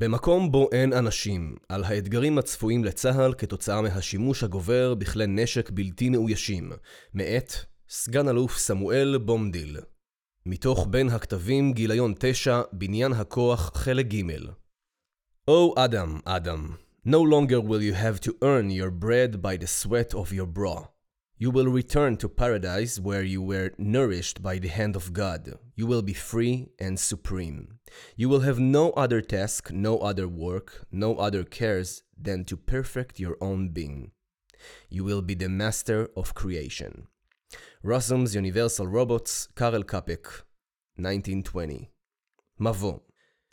במקום בו אין אנשים, על האתגרים הצפויים לצה"ל כתוצאה מהשימוש הגובר בכלי נשק בלתי מאוישים, מאת סגן אלוף סמואל בומדיל. מתוך בין הכתבים גיליון 9, בניין הכוח, חלק ג' או אדם, אדם, no longer will you have to earn your bread by the sweat of your brow. You will return to paradise where you were nourished by the hand of God. You will be free and supreme. You will have no other task, no other work, no other cares than to perfect your own being. You will be the master of creation. Rossum's Universal Robots, קארל קאפק, 1920. מבוא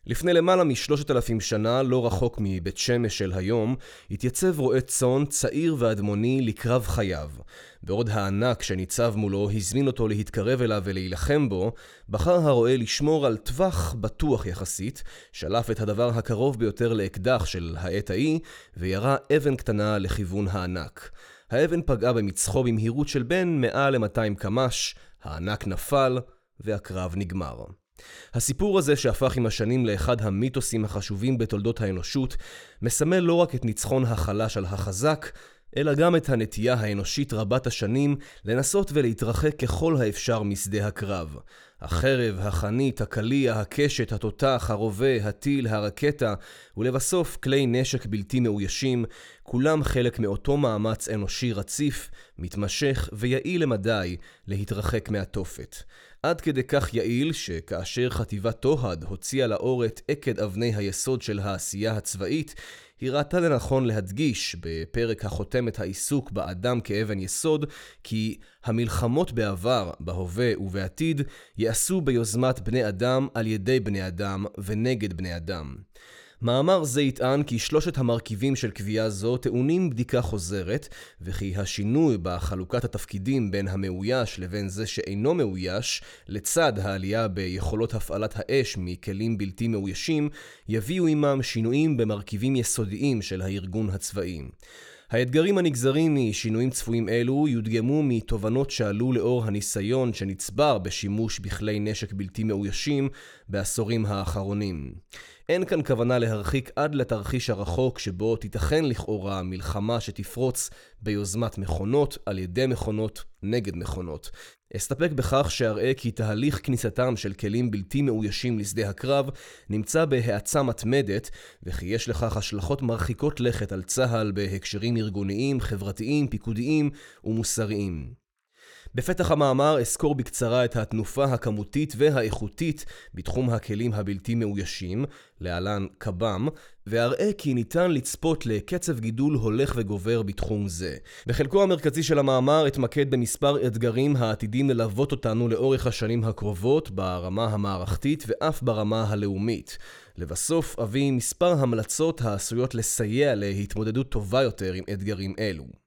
לפני למעלה משלושת אלפים שנה, לא רחוק מבית שמש של היום, התייצב רועה צאן צעיר ואדמוני לקרב חייו. בעוד הענק שניצב מולו הזמין אותו להתקרב אליו ולהילחם בו, בחר הרועה לשמור על טווח בטוח יחסית, שלף את הדבר הקרוב ביותר לאקדח של העת ההיא, וירה אבן קטנה לכיוון הענק. האבן פגעה במצחו במהירות של בין 100 ל-200 קמ"ש, הענק נפל, והקרב נגמר. הסיפור הזה שהפך עם השנים לאחד המיתוסים החשובים בתולדות האנושות, מסמל לא רק את ניצחון החלש על החזק, אלא גם את הנטייה האנושית רבת השנים לנסות ולהתרחק ככל האפשר משדה הקרב. החרב, החנית, הקליע, הקשת, התותח, הרובה, הטיל, הרקטה, ולבסוף כלי נשק בלתי מאוישים, כולם חלק מאותו מאמץ אנושי רציף, מתמשך ויעיל למדי להתרחק מהתופת. עד כדי כך יעיל, שכאשר חטיבת תוהד הוציאה לאור את עקד אבני היסוד של העשייה הצבאית, היא ראתה לנכון להדגיש בפרק החותם את העיסוק באדם כאבן יסוד, כי המלחמות בעבר, בהווה ובעתיד, ייעשו ביוזמת בני אדם על ידי בני אדם ונגד בני אדם. מאמר זה יטען כי שלושת המרכיבים של קביעה זו טעונים בדיקה חוזרת, וכי השינוי בחלוקת התפקידים בין המאויש לבין זה שאינו מאויש, לצד העלייה ביכולות הפעלת האש מכלים בלתי מאוישים, יביאו עמם שינויים במרכיבים יסודיים של הארגון הצבאי. האתגרים הנגזרים משינויים צפויים אלו יודגמו מתובנות שעלו לאור הניסיון שנצבר בשימוש בכלי נשק בלתי מאוישים בעשורים האחרונים. אין כאן כוונה להרחיק עד לתרחיש הרחוק שבו תיתכן לכאורה מלחמה שתפרוץ ביוזמת מכונות על ידי מכונות נגד מכונות. אסתפק בכך שאראה כי תהליך כניסתם של כלים בלתי מאוישים לשדה הקרב נמצא בהאצה מתמדת, וכי יש לכך השלכות מרחיקות לכת על צה"ל בהקשרים ארגוניים, חברתיים, פיקודיים ומוסריים. בפתח המאמר אסקור בקצרה את התנופה הכמותית והאיכותית בתחום הכלים הבלתי מאוישים, להלן קב"ם, ואראה כי ניתן לצפות לקצב גידול הולך וגובר בתחום זה. בחלקו המרכזי של המאמר אתמקד במספר אתגרים העתידים ללוות אותנו לאורך השנים הקרובות ברמה המערכתית ואף ברמה הלאומית. לבסוף אביא מספר המלצות העשויות לסייע להתמודדות טובה יותר עם אתגרים אלו.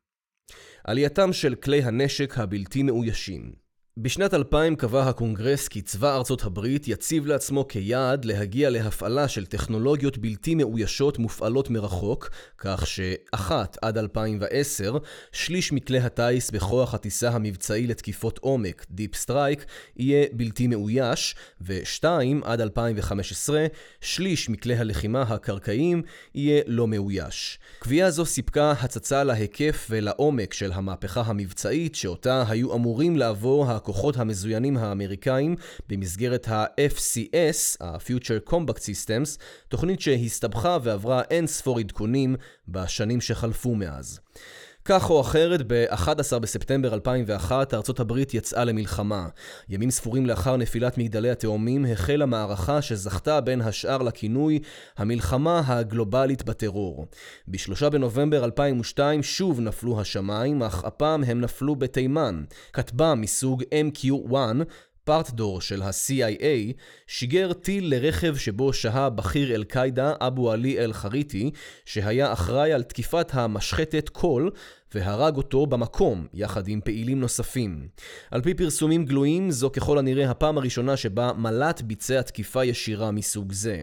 עלייתם של כלי הנשק הבלתי מאוישים. בשנת 2000 קבע הקונגרס כי צבא ארצות הברית יציב לעצמו כיעד להגיע להפעלה של טכנולוגיות בלתי מאוישות מופעלות מרחוק, כך שאחת עד 2010, שליש מכלי הטיס בכוח הטיסה המבצעי לתקיפות עומק, deep strike, יהיה בלתי מאויש, ושתיים עד 2015, שליש מכלי הלחימה הקרקעיים יהיה לא מאויש. קביעה זו סיפקה הצצה להיקף ולעומק של המהפכה המבצעית שאותה היו אמורים לעבור הכוחות המזוינים האמריקאים במסגרת ה-FCS, ה-Future Combat Systems, תוכנית שהסתבכה ועברה אין ספור עדכונים בשנים שחלפו מאז. כך או אחרת, ב-11 בספטמבר 2001 ארצות הברית יצאה למלחמה. ימים ספורים לאחר נפילת מגדלי התאומים החלה מערכה שזכתה בין השאר לכינוי המלחמה הגלובלית בטרור. ב-3 בנובמבר 2002 שוב נפלו השמיים, אך הפעם הם נפלו בתימן. כטב"ם מסוג MQ-1 פרטדור של ה-CIA שיגר טיל לרכב שבו שהה בכיר אל-קאידה אבו עלי אל-חריטי, שהיה אחראי על תקיפת המשחטת קול, והרג אותו במקום, יחד עם פעילים נוספים. על פי פרסומים גלויים, זו ככל הנראה הפעם הראשונה שבה מל"ט ביצע תקיפה ישירה מסוג זה.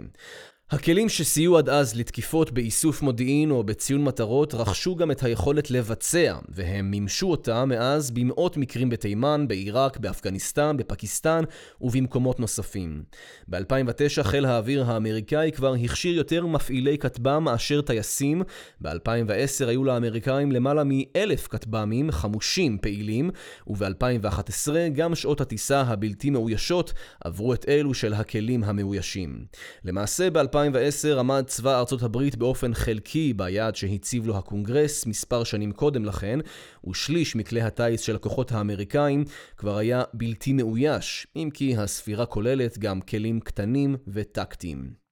הכלים שסייעו עד אז לתקיפות באיסוף מודיעין או בציון מטרות רכשו גם את היכולת לבצע, והם מימשו אותה מאז במאות מקרים בתימן, בעיראק, באפגניסטן, בפקיסטן ובמקומות נוספים. ב-2009 חיל האוויר האמריקאי כבר הכשיר יותר מפעילי כטב"ם מאשר טייסים, ב-2010 היו לאמריקאים למעלה מאלף כטב"מים חמושים פעילים, וב-2011 גם שעות הטיסה הבלתי מאוישות עברו את אלו של הכלים המאוישים. למעשה ב 2010 עמד צבא ארצות הברית באופן חלקי ביעד שהציב לו הקונגרס מספר שנים קודם לכן, ושליש מכלי הטיס של הכוחות האמריקאים כבר היה בלתי מאויש, אם כי הספירה כוללת גם כלים קטנים וטקטיים.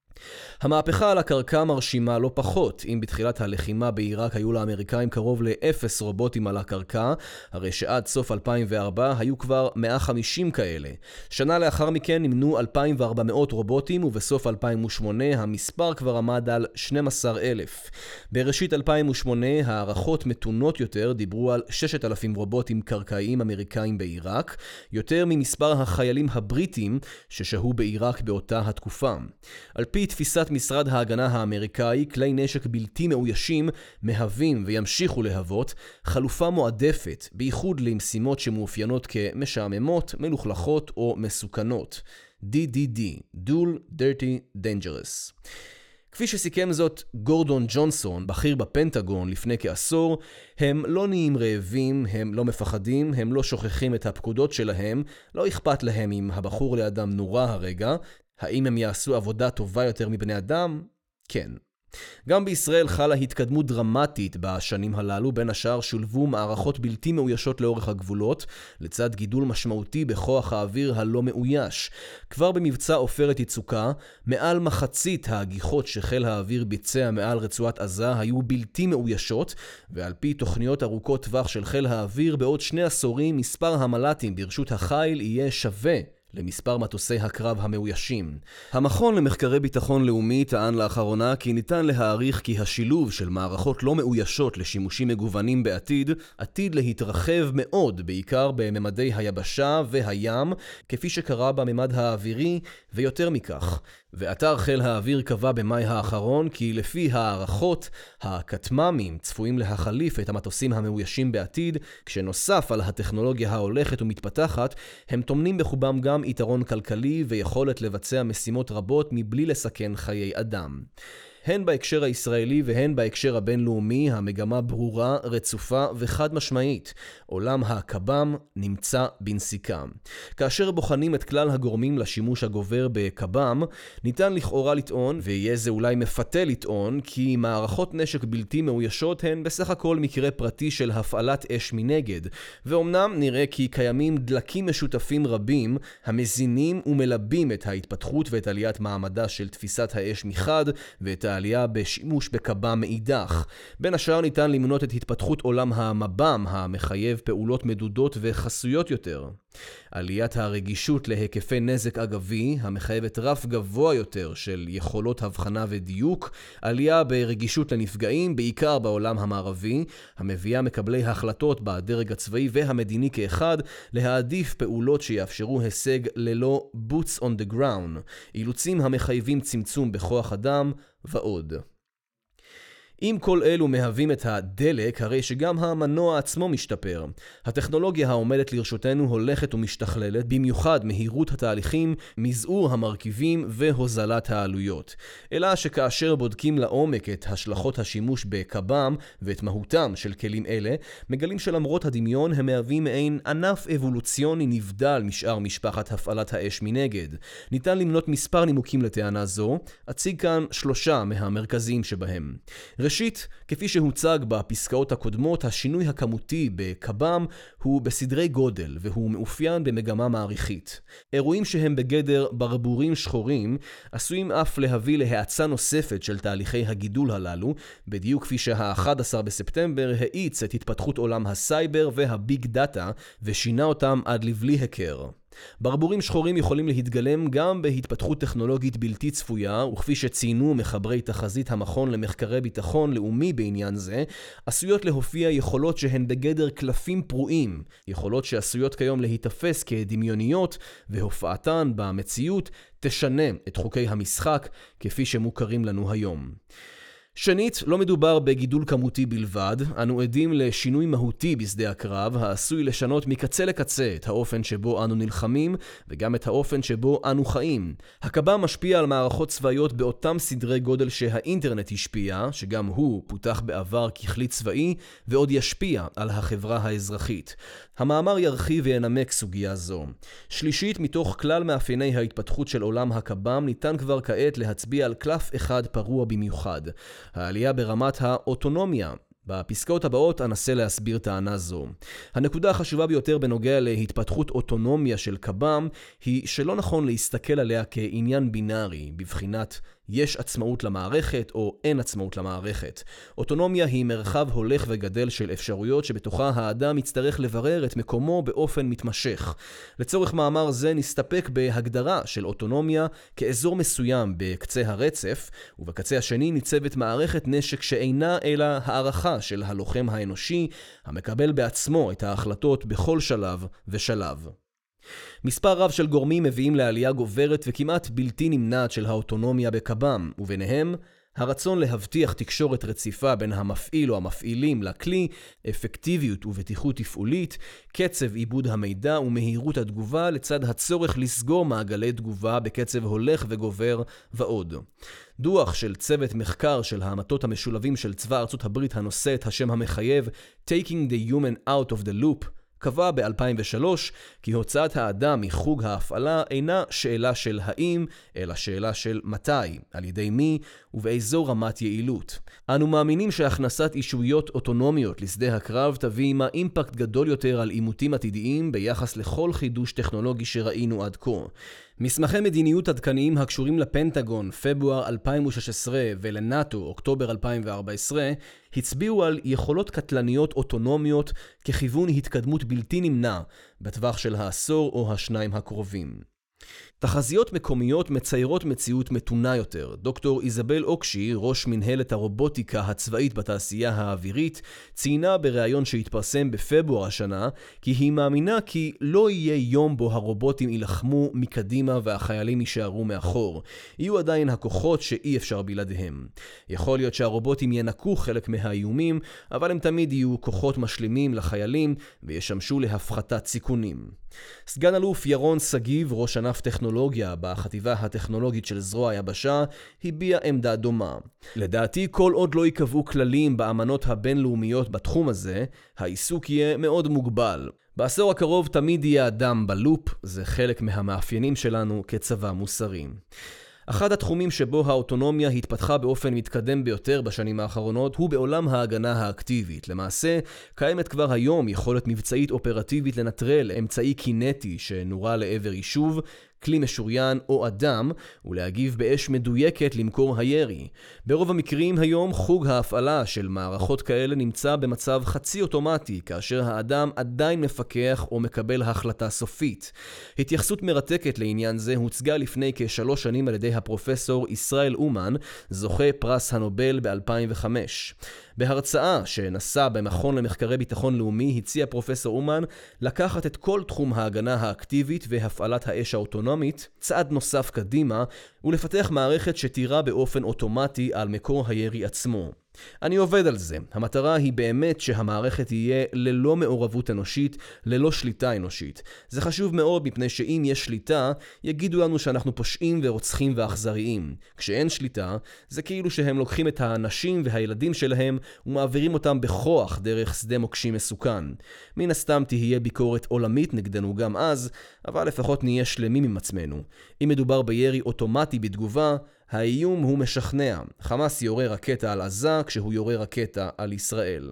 המהפכה על הקרקע מרשימה לא פחות, אם בתחילת הלחימה בעיראק היו לאמריקאים קרוב לאפס רובוטים על הקרקע, הרי שעד סוף 2004 היו כבר 150 כאלה. שנה לאחר מכן נמנו 2,400 רובוטים, ובסוף 2008 המספר כבר עמד על 12,000. בראשית 2008 הערכות מתונות יותר דיברו על 6,000 רובוטים קרקעיים אמריקאים בעיראק, יותר ממספר החיילים הבריטים ששהו בעיראק באותה התקופה. על פי תפיסת משרד ההגנה האמריקאי, כלי נשק בלתי מאוישים מהווים וימשיכו להוות חלופה מועדפת, בייחוד למשימות שמאופיינות כמשעממות, מלוכלכות או מסוכנות. DDD, Dual Dirty Dangerous. כפי שסיכם זאת גורדון ג'ונסון, בכיר בפנטגון לפני כעשור, הם לא נהיים רעבים, הם לא מפחדים, הם לא שוכחים את הפקודות שלהם, לא אכפת להם אם הבחור לידם נורה הרגע, האם הם יעשו עבודה טובה יותר מבני אדם? כן. גם בישראל חלה התקדמות דרמטית בשנים הללו, בין השאר שולבו מערכות בלתי מאוישות לאורך הגבולות, לצד גידול משמעותי בכוח האוויר הלא מאויש. כבר במבצע עופרת יצוקה, מעל מחצית ההגיחות שחיל האוויר ביצע מעל רצועת עזה היו בלתי מאוישות, ועל פי תוכניות ארוכות טווח של חיל האוויר, בעוד שני עשורים מספר המל"טים ברשות החיל יהיה שווה למספר מטוסי הקרב המאוישים. המכון למחקרי ביטחון לאומי טען לאחרונה כי ניתן להעריך כי השילוב של מערכות לא מאוישות לשימושים מגוונים בעתיד, עתיד להתרחב מאוד, בעיקר בממדי היבשה והים, כפי שקרה בממד האווירי, ויותר מכך. ואתר חיל האוויר קבע במאי האחרון כי לפי הערכות, הכטמ"מים צפויים להחליף את המטוסים המאוישים בעתיד, כשנוסף על הטכנולוגיה ההולכת ומתפתחת, הם טומנים בחובם גם יתרון כלכלי ויכולת לבצע משימות רבות מבלי לסכן חיי אדם. הן בהקשר הישראלי והן בהקשר הבינלאומי, המגמה ברורה, רצופה וחד משמעית. עולם הקב"ם נמצא בנסיקה. כאשר בוחנים את כלל הגורמים לשימוש הגובר בקב"ם, ניתן לכאורה לטעון, ויהיה זה אולי מפתה לטעון, כי מערכות נשק בלתי מאוישות הן בסך הכל מקרה פרטי של הפעלת אש מנגד. ואומנם נראה כי קיימים דלקים משותפים רבים, המזינים ומלבים את ההתפתחות ואת עליית מעמדה של תפיסת האש מחד, ואת העלייה בשימוש בקב"ם מאידך. בין השאר ניתן למנות את התפתחות עולם המב"ם, המחייב פעולות מדודות וחסויות יותר. עליית הרגישות להיקפי נזק אגבי, המחייבת רף גבוה יותר של יכולות הבחנה ודיוק, עלייה ברגישות לנפגעים, בעיקר בעולם המערבי, המביאה מקבלי החלטות בדרג הצבאי והמדיני כאחד, להעדיף פעולות שיאפשרו הישג ללא boots on the ground, אילוצים המחייבים צמצום בכוח אדם ועוד. אם כל אלו מהווים את הדלק, הרי שגם המנוע עצמו משתפר. הטכנולוגיה העומדת לרשותנו הולכת ומשתכללת, במיוחד מהירות התהליכים, מזעור המרכיבים והוזלת העלויות. אלא שכאשר בודקים לעומק את השלכות השימוש בקב"ם ואת מהותם של כלים אלה, מגלים שלמרות הדמיון הם מהווים מעין ענף אבולוציוני נבדל משאר משפחת הפעלת האש מנגד. ניתן למנות מספר נימוקים לטענה זו, אציג כאן שלושה מהמרכזיים שבהם. ראשית, כפי שהוצג בפסקאות הקודמות, השינוי הכמותי בקב"ם הוא בסדרי גודל, והוא מאופיין במגמה מעריכית. אירועים שהם בגדר ברבורים שחורים, עשויים אף להביא להאצה נוספת של תהליכי הגידול הללו, בדיוק כפי שה-11 בספטמבר האיץ את התפתחות עולם הסייבר וה big data, ושינה אותם עד לבלי הכר. ברבורים שחורים יכולים להתגלם גם בהתפתחות טכנולוגית בלתי צפויה, וכפי שציינו מחברי תחזית המכון למחקרי ביטחון לאומי בעניין זה, עשויות להופיע יכולות שהן בגדר קלפים פרועים, יכולות שעשויות כיום להיתפס כדמיוניות, והופעתן במציאות תשנה את חוקי המשחק כפי שמוכרים לנו היום. שנית, לא מדובר בגידול כמותי בלבד, אנו עדים לשינוי מהותי בשדה הקרב, העשוי לשנות מקצה לקצה את האופן שבו אנו נלחמים, וגם את האופן שבו אנו חיים. הקב"ם משפיע על מערכות צבאיות באותם סדרי גודל שהאינטרנט השפיע, שגם הוא פותח בעבר ככלי צבאי, ועוד ישפיע על החברה האזרחית. המאמר ירחיב וינמק סוגיה זו. שלישית, מתוך כלל מאפייני ההתפתחות של עולם הקב"ם, ניתן כבר כעת להצביע על קלף אחד פרוע במיוחד. העלייה ברמת האוטונומיה. בפסקאות הבאות אנסה להסביר טענה זו. הנקודה החשובה ביותר בנוגע להתפתחות אוטונומיה של קב"ם היא שלא נכון להסתכל עליה כעניין בינארי, בבחינת יש עצמאות למערכת או אין עצמאות למערכת. אוטונומיה היא מרחב הולך וגדל של אפשרויות שבתוכה האדם יצטרך לברר את מקומו באופן מתמשך. לצורך מאמר זה נסתפק בהגדרה של אוטונומיה כאזור מסוים בקצה הרצף, ובקצה השני ניצבת מערכת נשק שאינה אלא הערכה של הלוחם האנושי, המקבל בעצמו את ההחלטות בכל שלב ושלב. מספר רב של גורמים מביאים לעלייה גוברת וכמעט בלתי נמנעת של האוטונומיה בקב"ם, וביניהם הרצון להבטיח תקשורת רציפה בין המפעיל או המפעילים לכלי, אפקטיביות ובטיחות תפעולית, קצב עיבוד המידע ומהירות התגובה לצד הצורך לסגור מעגלי תגובה בקצב הולך וגובר ועוד. דוח של צוות מחקר של המטות המשולבים של צבא ארצות הברית הנושא את השם המחייב Taking the Human Out of the Loop קבע ב-2003 כי הוצאת האדם מחוג ההפעלה אינה שאלה של האם, אלא שאלה של מתי, על ידי מי ובאיזו רמת יעילות. אנו מאמינים שהכנסת אישויות אוטונומיות לשדה הקרב תביא עמה אימפקט גדול יותר על עימותים עתידיים ביחס לכל חידוש טכנולוגי שראינו עד כה. מסמכי מדיניות עדכניים הקשורים לפנטגון, פברואר 2016, ולנאט"ו, אוקטובר 2014, הצביעו על יכולות קטלניות אוטונומיות ככיוון התקדמות בלתי נמנע בטווח של העשור או השניים הקרובים. תחזיות מקומיות מציירות מציאות מתונה יותר. דוקטור איזבל אוקשי, ראש מנהלת הרובוטיקה הצבאית בתעשייה האווירית, ציינה בריאיון שהתפרסם בפברואר השנה, כי היא מאמינה כי לא יהיה יום בו הרובוטים יילחמו מקדימה והחיילים יישארו מאחור. יהיו עדיין הכוחות שאי אפשר בלעדיהם. יכול להיות שהרובוטים ינקו חלק מהאיומים, אבל הם תמיד יהיו כוחות משלימים לחיילים וישמשו להפחתת סיכונים. סגן אלוף ירון שגיב, ראש ענף טכנולוגיה בחטיבה הטכנולוגית של זרוע היבשה, הביע עמדה דומה. לדעתי, כל עוד לא ייקבעו כללים באמנות הבינלאומיות בתחום הזה, העיסוק יהיה מאוד מוגבל. בעשור הקרוב תמיד יהיה אדם בלופ, זה חלק מהמאפיינים שלנו כצבא מוסרי. אחד התחומים שבו האוטונומיה התפתחה באופן מתקדם ביותר בשנים האחרונות הוא בעולם ההגנה האקטיבית. למעשה, קיימת כבר היום יכולת מבצעית אופרטיבית לנטרל אמצעי קינטי שנורה לעבר יישוב, כלי משוריין או אדם, ולהגיב באש מדויקת למקור הירי. ברוב המקרים היום חוג ההפעלה של מערכות כאלה נמצא במצב חצי אוטומטי, כאשר האדם עדיין מפקח או מקבל החלטה סופית. התייחסות מרתקת לעניין זה הוצגה לפני כשלוש שנים על ידי הפרופסור ישראל אומן, זוכה פרס הנובל ב-2005. בהרצאה שנשא במכון למחקרי ביטחון לאומי הציע פרופסור אומן לקחת את כל תחום ההגנה האקטיבית והפעלת האש האוטונומית צעד נוסף קדימה ולפתח מערכת שתירה באופן אוטומטי על מקור הירי עצמו. אני עובד על זה. המטרה היא באמת שהמערכת תהיה ללא מעורבות אנושית, ללא שליטה אנושית. זה חשוב מאוד מפני שאם יש שליטה, יגידו לנו שאנחנו פושעים ורוצחים ואכזריים. כשאין שליטה, זה כאילו שהם לוקחים את האנשים והילדים שלהם ומעבירים אותם בכוח דרך שדה מוקשים מסוכן. מן הסתם תהיה ביקורת עולמית נגדנו גם אז, אבל לפחות נהיה שלמים עם עצמנו. אם מדובר בירי אוטומטי בתגובה, האיום הוא משכנע. חמאס יורה רקטה על עזה כשהוא יורה רקטה על ישראל.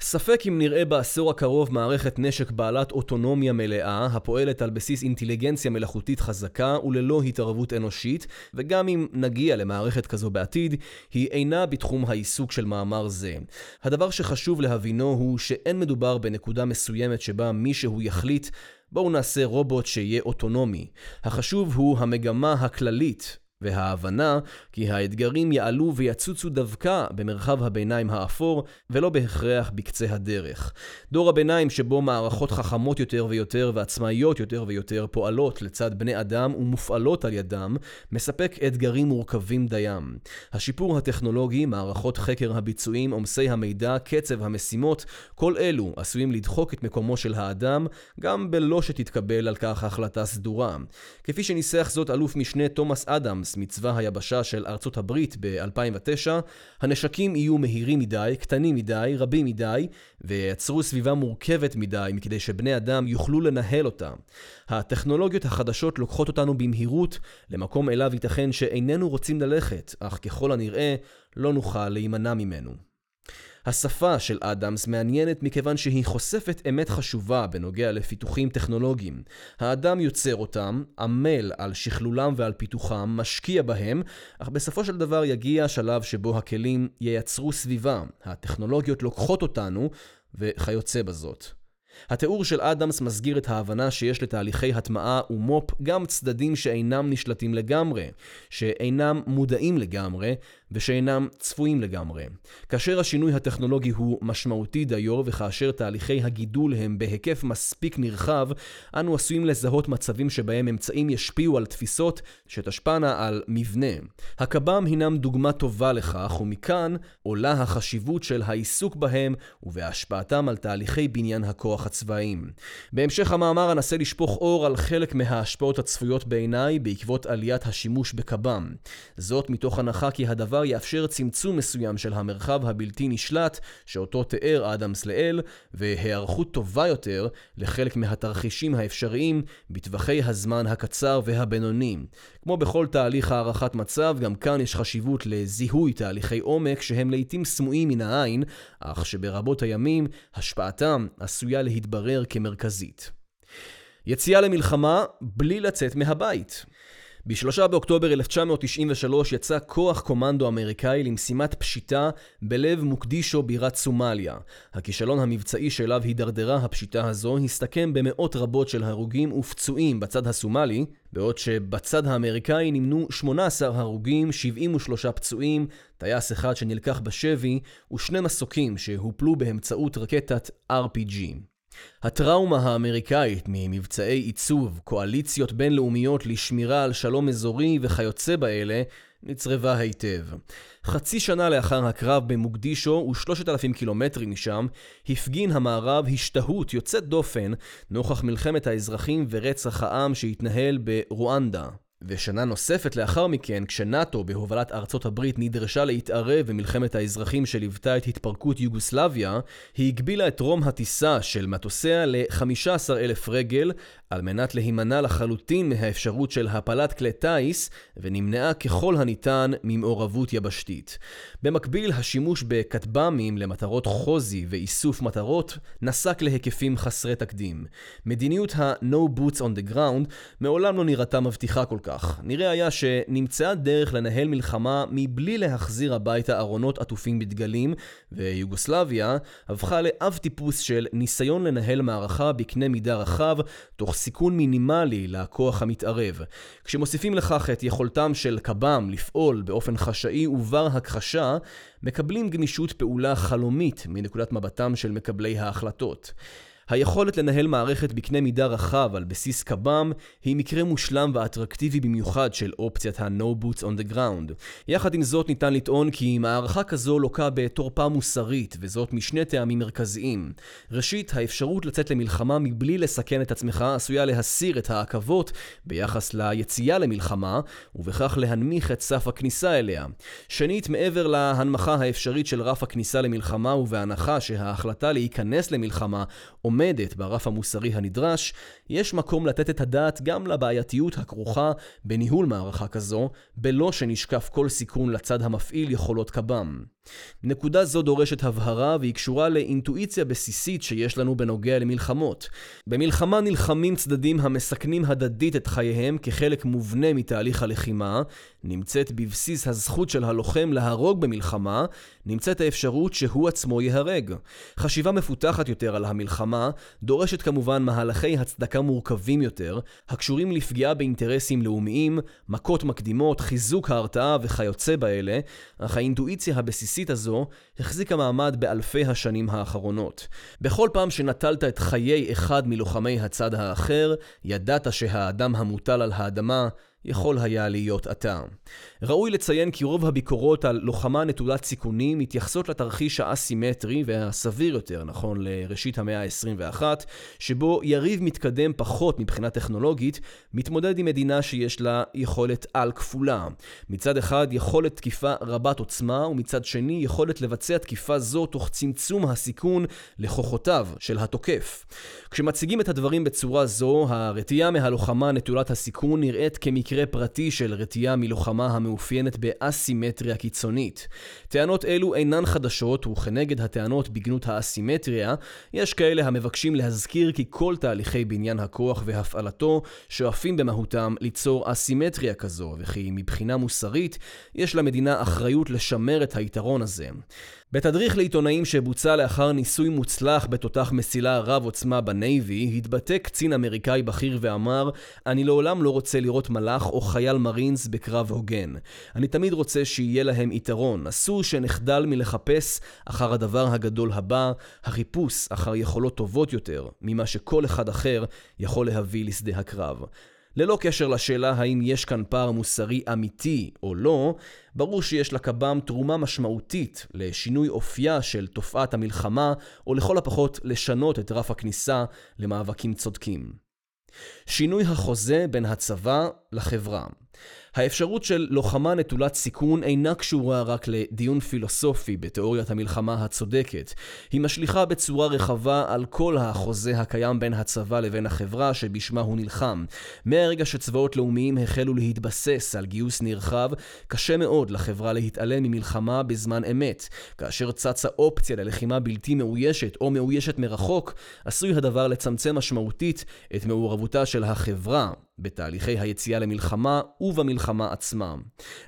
ספק אם נראה בעשור הקרוב מערכת נשק בעלת אוטונומיה מלאה, הפועלת על בסיס אינטליגנציה מלאכותית חזקה וללא התערבות אנושית, וגם אם נגיע למערכת כזו בעתיד, היא אינה בתחום העיסוק של מאמר זה. הדבר שחשוב להבינו הוא שאין מדובר בנקודה מסוימת שבה מישהו יחליט בואו נעשה רובוט שיהיה אוטונומי. החשוב הוא המגמה הכללית וההבנה כי האתגרים יעלו ויצוצו דווקא במרחב הביניים האפור, ולא בהכרח בקצה הדרך. דור הביניים שבו מערכות חכמות יותר ויותר ועצמאיות יותר ויותר פועלות לצד בני אדם ומופעלות על ידם, מספק אתגרים מורכבים דיים. השיפור הטכנולוגי, מערכות חקר הביצועים, עומסי המידע, קצב המשימות, כל אלו עשויים לדחוק את מקומו של האדם, גם בלא שתתקבל על כך החלטה סדורה. כפי שניסח זאת אלוף משנה תומאס אדמס מצבא היבשה של ארצות הברית ב-2009, הנשקים יהיו מהירים מדי, קטנים מדי, רבים מדי, וייצרו סביבה מורכבת מדי מכדי שבני אדם יוכלו לנהל אותה. הטכנולוגיות החדשות לוקחות אותנו במהירות למקום אליו ייתכן שאיננו רוצים ללכת, אך ככל הנראה לא נוכל להימנע ממנו. השפה של אדמס מעניינת מכיוון שהיא חושפת אמת חשובה בנוגע לפיתוחים טכנולוגיים. האדם יוצר אותם, עמל על שכלולם ועל פיתוחם, משקיע בהם, אך בסופו של דבר יגיע השלב שבו הכלים ייצרו סביבה. הטכנולוגיות לוקחות אותנו, וכיוצא בזאת. התיאור של אדמס מסגיר את ההבנה שיש לתהליכי הטמעה ומו"פ גם צדדים שאינם נשלטים לגמרי, שאינם מודעים לגמרי, ושאינם צפויים לגמרי. כאשר השינוי הטכנולוגי הוא משמעותי דיו וכאשר תהליכי הגידול הם בהיקף מספיק נרחב, אנו עשויים לזהות מצבים שבהם אמצעים ישפיעו על תפיסות שתשפענה על מבנה. הקב"ם הינם דוגמה טובה לכך, ומכאן עולה החשיבות של העיסוק בהם ובהשפעתם על תהליכי בניין הכוח הצבאיים. בהמשך המאמר אנסה לשפוך אור על חלק מההשפעות הצפויות בעיניי בעקבות עליית השימוש בקב"ם. זאת מתוך הנחה כי הדבר יאפשר צמצום מסוים של המרחב הבלתי נשלט שאותו תיאר אדמס לאל, והיערכות טובה יותר לחלק מהתרחישים האפשריים בטווחי הזמן הקצר והבינוני. כמו בכל תהליך הערכת מצב, גם כאן יש חשיבות לזיהוי תהליכי עומק שהם לעיתים סמויים מן העין, אך שברבות הימים השפעתם עשויה להתברר כמרכזית. יציאה למלחמה בלי לצאת מהבית. ב-3 באוקטובר 1993 יצא כוח קומנדו אמריקאי למשימת פשיטה בלב מוקדישו בירת סומליה. הכישלון המבצעי שאליו הידרדרה הפשיטה הזו הסתכם במאות רבות של הרוגים ופצועים בצד הסומלי, בעוד שבצד האמריקאי נמנו 18 הרוגים, 73 פצועים, טייס אחד שנלקח בשבי ושני מסוקים שהופלו באמצעות רקטת RPG. הטראומה האמריקאית ממבצעי עיצוב, קואליציות בינלאומיות לשמירה על שלום אזורי וכיוצא באלה, נצרבה היטב. חצי שנה לאחר הקרב במוקדישו ושלושת אלפים קילומטרים משם, הפגין המערב השתהות יוצאת דופן נוכח מלחמת האזרחים ורצח העם שהתנהל ברואנדה. ושנה נוספת לאחר מכן, כשנאט"ו בהובלת ארצות הברית נדרשה להתערב במלחמת האזרחים שליוותה את התפרקות יוגוסלביה, היא הגבילה את רום הטיסה של מטוסיה ל-15 אלף רגל, על מנת להימנע לחלוטין מהאפשרות של הפלת כלי טיס, ונמנעה ככל הניתן ממעורבות יבשתית. במקביל, השימוש בכטב"מים למטרות חוזי ואיסוף מטרות נסק להיקפים חסרי תקדים. מדיניות ה-No Boots on the Ground מעולם לא נראתה מבטיחה כל כך. נראה היה שנמצאה דרך לנהל מלחמה מבלי להחזיר הביתה ארונות עטופים בדגלים, ויוגוסלביה הפכה לאב טיפוס של ניסיון לנהל מערכה בקנה מידה רחב, תוך סיכון מינימלי לכוח המתערב. כשמוסיפים לכך את יכולתם של קב"ם לפעול באופן חשאי ובר הכחשה, מקבלים גמישות פעולה חלומית מנקודת מבטם של מקבלי ההחלטות. היכולת לנהל מערכת בקנה מידה רחב על בסיס קב"ם היא מקרה מושלם ואטרקטיבי במיוחד של אופציית ה-No Boots on the Ground. יחד עם זאת ניתן לטעון כי מערכה כזו לוקה בתורפה מוסרית, וזאת משני טעמים מרכזיים. ראשית, האפשרות לצאת למלחמה מבלי לסכן את עצמך עשויה להסיר את העכבות ביחס ליציאה למלחמה, ובכך להנמיך את סף הכניסה אליה. שנית, מעבר להנמכה האפשרית של רף הכניסה למלחמה, ובהנחה שההחלטה להיכנס למלחמה עומדת ברף המוסרי הנדרש, יש מקום לתת את הדעת גם לבעייתיות הכרוכה בניהול מערכה כזו, בלא שנשקף כל סיכון לצד המפעיל יכולות קב"ם. נקודה זו דורשת הבהרה והיא קשורה לאינטואיציה בסיסית שיש לנו בנוגע למלחמות. במלחמה נלחמים צדדים המסכנים הדדית את חייהם כחלק מובנה מתהליך הלחימה, נמצאת בבסיס הזכות של הלוחם להרוג במלחמה, נמצאת האפשרות שהוא עצמו ייהרג. חשיבה מפותחת יותר על המלחמה דורשת כמובן מהלכי הצדקה מורכבים יותר, הקשורים לפגיעה באינטרסים לאומיים, מכות מקדימות, חיזוק ההרתעה וכיוצא באלה, אך האינטואיציה הבסיסית הזו החזיקה מעמד באלפי השנים האחרונות. בכל פעם שנטלת את חיי אחד מלוחמי הצד האחר, ידעת שהאדם המוטל על האדמה יכול היה להיות אתה. ראוי לציין כי רוב הביקורות על לוחמה נטולת סיכונים מתייחסות לתרחיש האסימטרי והסביר יותר, נכון לראשית המאה ה-21, שבו יריב מתקדם פחות מבחינה טכנולוגית, מתמודד עם מדינה שיש לה יכולת על כפולה. מצד אחד יכולת תקיפה רבת עוצמה, ומצד שני יכולת לבצע תקיפה זו תוך צמצום הסיכון לכוחותיו של התוקף. כשמציגים את הדברים בצורה זו, הרתיעה מהלוחמה נטולת הסיכון נראית כמקרה פרטי של רתיעה מלוחמה המאופיינת באסימטריה קיצונית. טענות אלו אינן חדשות, וכנגד הטענות בגנות האסימטריה, יש כאלה המבקשים להזכיר כי כל תהליכי בניין הכוח והפעלתו שואפים במהותם ליצור אסימטריה כזו, וכי מבחינה מוסרית יש למדינה אחריות לשמר את היתרון הזה. בתדריך לעיתונאים שבוצע לאחר ניסוי מוצלח בתותח מסילה רב עוצמה בנייבי, התבטא קצין אמריקאי בכיר ואמר, אני לעולם לא רוצה לראות מלאך או חייל מרינס בקרב הוגן. אני תמיד רוצה שיהיה להם יתרון, אסור שנחדל מלחפש אחר הדבר הגדול הבא, החיפוש אחר יכולות טובות יותר ממה שכל אחד אחר יכול להביא לשדה הקרב. ללא קשר לשאלה האם יש כאן פער מוסרי אמיתי או לא, ברור שיש לקב"ם תרומה משמעותית לשינוי אופייה של תופעת המלחמה, או לכל הפחות לשנות את רף הכניסה למאבקים צודקים. שינוי החוזה בין הצבא לחברה. האפשרות של לוחמה נטולת סיכון אינה קשורה רק לדיון פילוסופי בתיאוריית המלחמה הצודקת. היא משליכה בצורה רחבה על כל החוזה הקיים בין הצבא לבין החברה שבשמה הוא נלחם. מהרגע שצבאות לאומיים החלו להתבסס על גיוס נרחב, קשה מאוד לחברה להתעלם ממלחמה בזמן אמת. כאשר צצה אופציה ללחימה בלתי מאוישת או מאוישת מרחוק, עשוי הדבר לצמצם משמעותית את מעורבותה של החברה בתהליכי היציאה למלחמה ובמלחמה עצמה.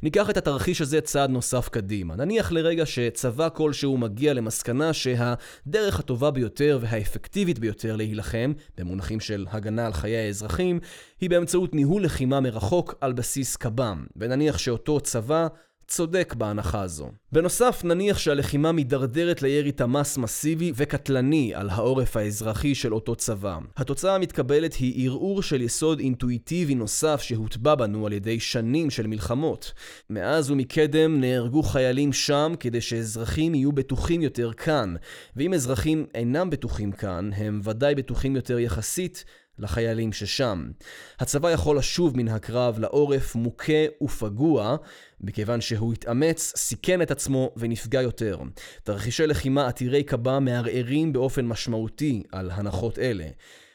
ניקח את התרחיש הזה צעד נוסף קדימה. נניח לרגע שצבא כלשהו מגיע למסקנה שהדרך הטובה ביותר והאפקטיבית ביותר להילחם, במונחים של הגנה על חיי האזרחים, היא באמצעות ניהול לחימה מרחוק על בסיס קב"ם. ונניח שאותו צבא צודק בהנחה הזו. בנוסף, נניח שהלחימה מידרדרת לירי תמ"ס מסיבי וקטלני על העורף האזרחי של אותו צבא. התוצאה המתקבלת היא ערעור של יסוד אינטואיטיבי נוסף שהוטבע בנו על ידי שנים של מלחמות. מאז ומקדם נהרגו חיילים שם כדי שאזרחים יהיו בטוחים יותר כאן, ואם אזרחים אינם בטוחים כאן, הם ודאי בטוחים יותר יחסית לחיילים ששם. הצבא יכול לשוב מן הקרב לעורף מוכה ופגוע, מכיוון שהוא התאמץ, סיכן את עצמו ונפגע יותר. תרחישי לחימה עתירי קב"א מערערים באופן משמעותי על הנחות אלה.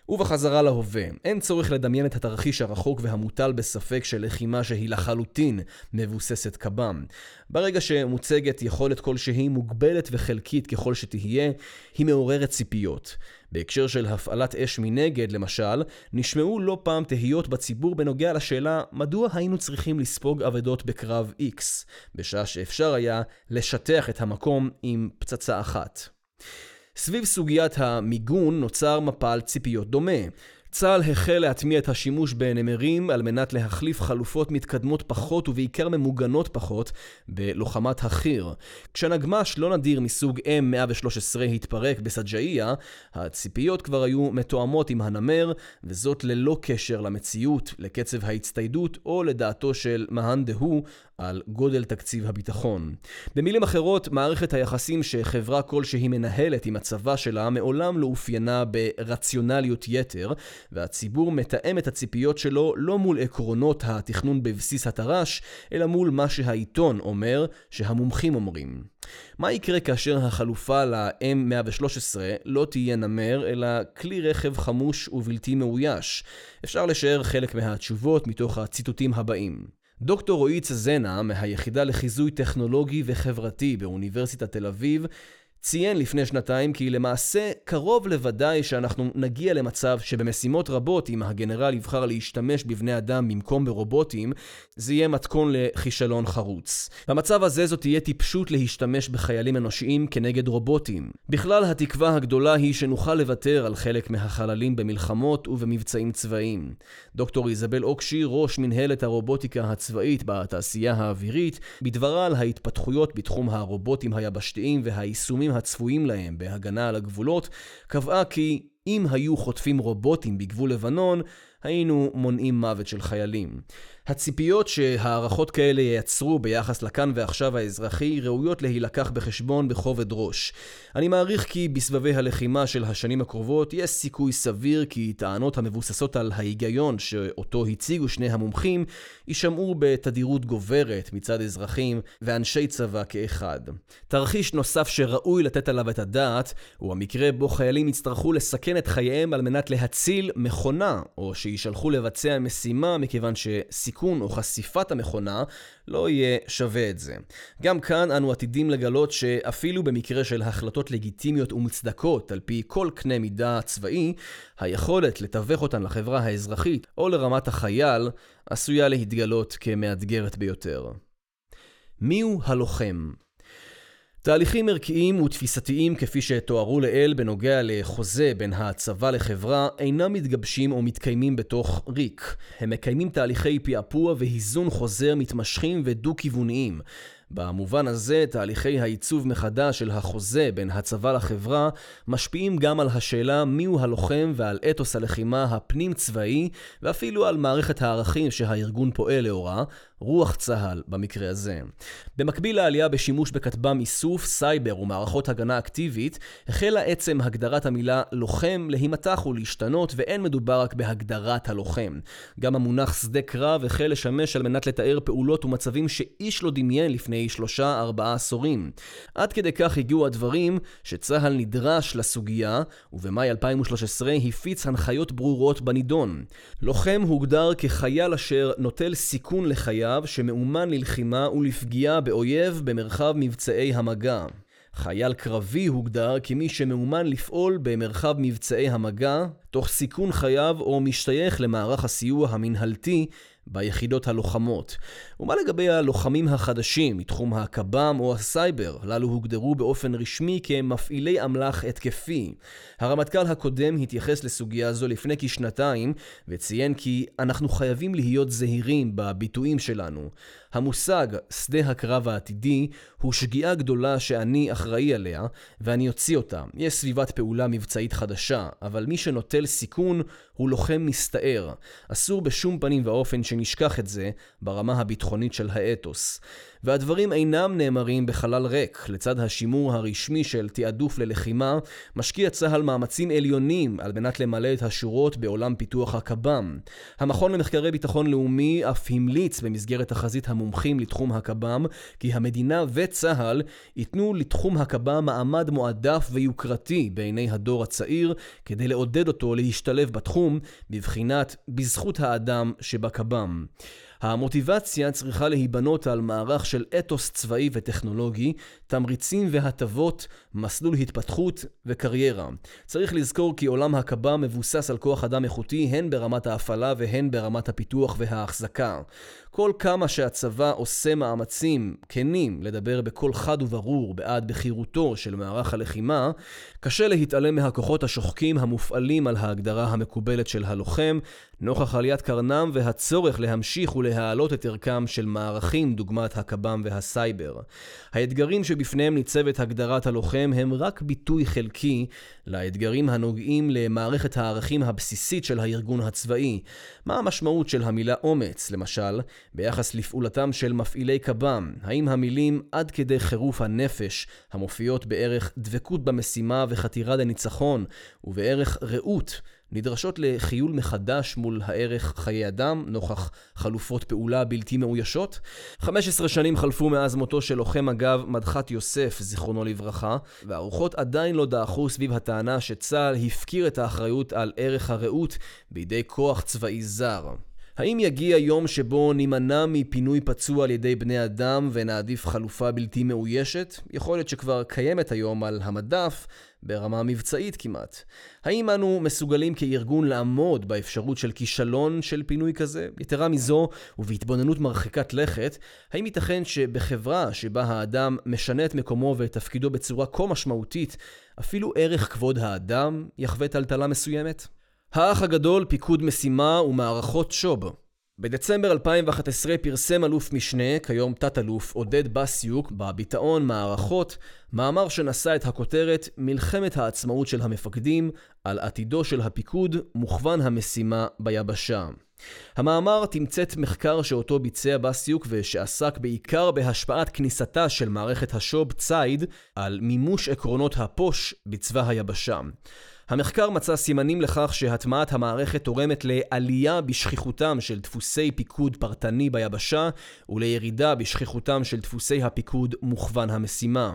ובחזרה להווה, אין צורך לדמיין את התרחיש הרחוק והמוטל בספק של לחימה שהיא לחלוטין מבוססת קב"ם. ברגע שמוצגת יכולת כלשהי מוגבלת וחלקית ככל שתהיה, היא מעוררת ציפיות. בהקשר של הפעלת אש מנגד, למשל, נשמעו לא פעם תהיות בציבור בנוגע לשאלה מדוע היינו צריכים לספוג אבדות בקרב X, בשעה שאפשר היה לשטח את המקום עם פצצה אחת. סביב סוגיית המיגון נוצר מפל ציפיות דומה. צה"ל החל להטמיע את השימוש בנמרים על מנת להחליף חלופות מתקדמות פחות ובעיקר ממוגנות פחות בלוחמת החי"ר. כשנגמ"ש לא נדיר מסוג M113 התפרק בסג'אעיה, הציפיות כבר היו מתואמות עם הנמר, וזאת ללא קשר למציאות, לקצב ההצטיידות או לדעתו של מאן דהוא על גודל תקציב הביטחון. במילים אחרות, מערכת היחסים שחברה כלשהי מנהלת עם הצבא שלה מעולם לא אופיינה ברציונליות יתר, והציבור מתאם את הציפיות שלו לא מול עקרונות התכנון בבסיס התר"ש, אלא מול מה שהעיתון אומר שהמומחים אומרים. מה יקרה כאשר החלופה ל-M113 לא תהיה נמר, אלא כלי רכב חמוש ובלתי מאויש? אפשר לשער חלק מהתשובות מתוך הציטוטים הבאים. דוקטור רועי צזנה מהיחידה לחיזוי טכנולוגי וחברתי באוניברסיטת תל אביב ציין לפני שנתיים כי למעשה קרוב לוודאי שאנחנו נגיע למצב שבמשימות רבות, אם הגנרל יבחר להשתמש בבני אדם במקום ברובוטים, זה יהיה מתכון לכישלון חרוץ. במצב הזה זאת תהיה טיפשות להשתמש בחיילים אנושיים כנגד רובוטים. בכלל, התקווה הגדולה היא שנוכל לוותר על חלק מהחללים במלחמות ובמבצעים צבאיים. דוקטור איזבל אוקשי, ראש מנהלת הרובוטיקה הצבאית בתעשייה האווירית, בדברה על ההתפתחויות בתחום הרובוטים היבשתיים והיישומים הצפויים להם בהגנה על הגבולות, קבעה כי אם היו חוטפים רובוטים בגבול לבנון, היינו מונעים מוות של חיילים. הציפיות שהערכות כאלה ייצרו ביחס לכאן ועכשיו האזרחי ראויות להילקח בחשבון בכובד ראש. אני מעריך כי בסבבי הלחימה של השנים הקרובות יש סיכוי סביר כי טענות המבוססות על ההיגיון שאותו הציגו שני המומחים יישמעו בתדירות גוברת מצד אזרחים ואנשי צבא כאחד. תרחיש נוסף שראוי לתת עליו את הדעת הוא המקרה בו חיילים יצטרכו לסכן את חייהם על מנת להציל מכונה או שיישלחו לבצע משימה מכיוון שסיכון סיכון או חשיפת המכונה לא יהיה שווה את זה. גם כאן אנו עתידים לגלות שאפילו במקרה של החלטות לגיטימיות ומוצדקות על פי כל קנה מידה צבאי, היכולת לתווך אותן לחברה האזרחית או לרמת החייל עשויה להתגלות כמאתגרת ביותר. מיהו הלוחם? תהליכים ערכיים ותפיסתיים כפי שתוארו לעיל בנוגע לחוזה בין הצבא לחברה אינם מתגבשים או מתקיימים בתוך ריק. הם מקיימים תהליכי פעפוע והיזון חוזר מתמשכים ודו-כיווניים. במובן הזה, תהליכי העיצוב מחדש של החוזה בין הצבא לחברה משפיעים גם על השאלה מיהו הלוחם ועל אתוס הלחימה הפנים-צבאי ואפילו על מערכת הערכים שהארגון פועל לאורה, רוח צה"ל במקרה הזה. במקביל לעלייה בשימוש בכטב"ם איסוף, סייבר ומערכות הגנה אקטיבית, החלה עצם הגדרת המילה לוחם להימתח ולהשתנות, ואין מדובר רק בהגדרת הלוחם. גם המונח שדה קרב החל לשמש על מנת לתאר פעולות ומצבים שאיש לא דמיין לפני שלושה ארבעה עשורים. עד כדי כך הגיעו הדברים שצה"ל נדרש לסוגיה, ובמאי 2013 הפיץ הנחיות ברורות בנידון. לוחם הוגדר כחייל אשר נוטל סיכון לחייו חייו שמאומן ללחימה ולפגיעה באויב במרחב מבצעי המגע. חייל קרבי הוגדר כמי שמאומן לפעול במרחב מבצעי המגע, תוך סיכון חייו או משתייך למערך הסיוע המנהלתי ביחידות הלוחמות. ומה לגבי הלוחמים החדשים מתחום הקב"ם או הסייבר? הללו הוגדרו באופן רשמי כמפעילי אמל"ח התקפי. הרמטכ"ל הקודם התייחס לסוגיה זו לפני כשנתיים, וציין כי אנחנו חייבים להיות זהירים בביטויים שלנו. המושג שדה הקרב העתידי הוא שגיאה גדולה שאני אחראי עליה, ואני אוציא אותה. יש סביבת פעולה מבצעית חדשה, אבל מי שנוטל סיכון הוא לוחם מסתער. אסור בשום פנים ואופן שנשכח את זה ברמה הביטחונית של האתוס. והדברים אינם נאמרים בחלל ריק. לצד השימור הרשמי של תעדוף ללחימה, משקיע צה"ל מאמצים עליונים על מנת למלא את השורות בעולם פיתוח הקב"ם. המכון למחקרי ביטחון לאומי אף המליץ במסגרת תחזית המומחים לתחום הקב"ם, כי המדינה וצה"ל ייתנו לתחום הקב"ם מעמד מועדף ויוקרתי בעיני הדור הצעיר, כדי לעודד אותו להשתלב בתחום, בבחינת בזכות האדם שבקב"ם. המוטיבציה צריכה להיבנות על מערך של אתוס צבאי וטכנולוגי, תמריצים והטבות, מסלול התפתחות וקריירה. צריך לזכור כי עולם הקב"א מבוסס על כוח אדם איכותי הן ברמת ההפעלה והן ברמת הפיתוח וההחזקה. כל כמה שהצבא עושה מאמצים כנים לדבר בקול חד וברור בעד בחירותו של מערך הלחימה, קשה להתעלם מהכוחות השוחקים המופעלים על ההגדרה המקובלת של הלוחם, נוכח עליית קרנם והצורך להמשיך ולהעלות את ערכם של מערכים דוגמת הקב"ם והסייבר. האתגרים שבפניהם ניצבת הגדרת הלוחם הם רק ביטוי חלקי לאתגרים הנוגעים למערכת הערכים הבסיסית של הארגון הצבאי. מה המשמעות של המילה אומץ, למשל, ביחס לפעולתם של מפעילי קב"ם? האם המילים עד כדי חירוף הנפש, המופיעות בערך דבקות במשימה וחתירה לניצחון, ובערך רעות, נדרשות לחיול מחדש מול הערך חיי אדם, נוכח חלופות פעולה בלתי מאוישות. 15 שנים חלפו מאז מותו של לוחם מג"ב מדחת יוסף, זיכרונו לברכה, והרוחות עדיין לא דעכו סביב הטענה שצה"ל הפקיר את האחריות על ערך הרעות בידי כוח צבאי זר. האם יגיע יום שבו נימנע מפינוי פצוע על ידי בני אדם ונעדיף חלופה בלתי מאוישת? יכול להיות שכבר קיימת היום על המדף, ברמה מבצעית כמעט. האם אנו מסוגלים כארגון לעמוד באפשרות של כישלון של פינוי כזה? יתרה מזו, ובהתבוננות מרחיקת לכת, האם ייתכן שבחברה שבה האדם משנה את מקומו ואת תפקידו בצורה כה משמעותית, אפילו ערך כבוד האדם יחווה טלטלה מסוימת? האח הגדול, פיקוד משימה ומערכות שוב. בדצמבר 2011 פרסם אלוף משנה, כיום תת-אלוף, עודד בסיוק, בביטאון מערכות, מאמר שנשא את הכותרת מלחמת העצמאות של המפקדים על עתידו של הפיקוד מוכוון המשימה ביבשה. המאמר תמצת מחקר שאותו ביצע בסיוק ושעסק בעיקר בהשפעת כניסתה של מערכת השוב ציד על מימוש עקרונות הפוש בצבא היבשה. המחקר מצא סימנים לכך שהטמעת המערכת תורמת לעלייה בשכיחותם של דפוסי פיקוד פרטני ביבשה ולירידה בשכיחותם של דפוסי הפיקוד מוכוון המשימה.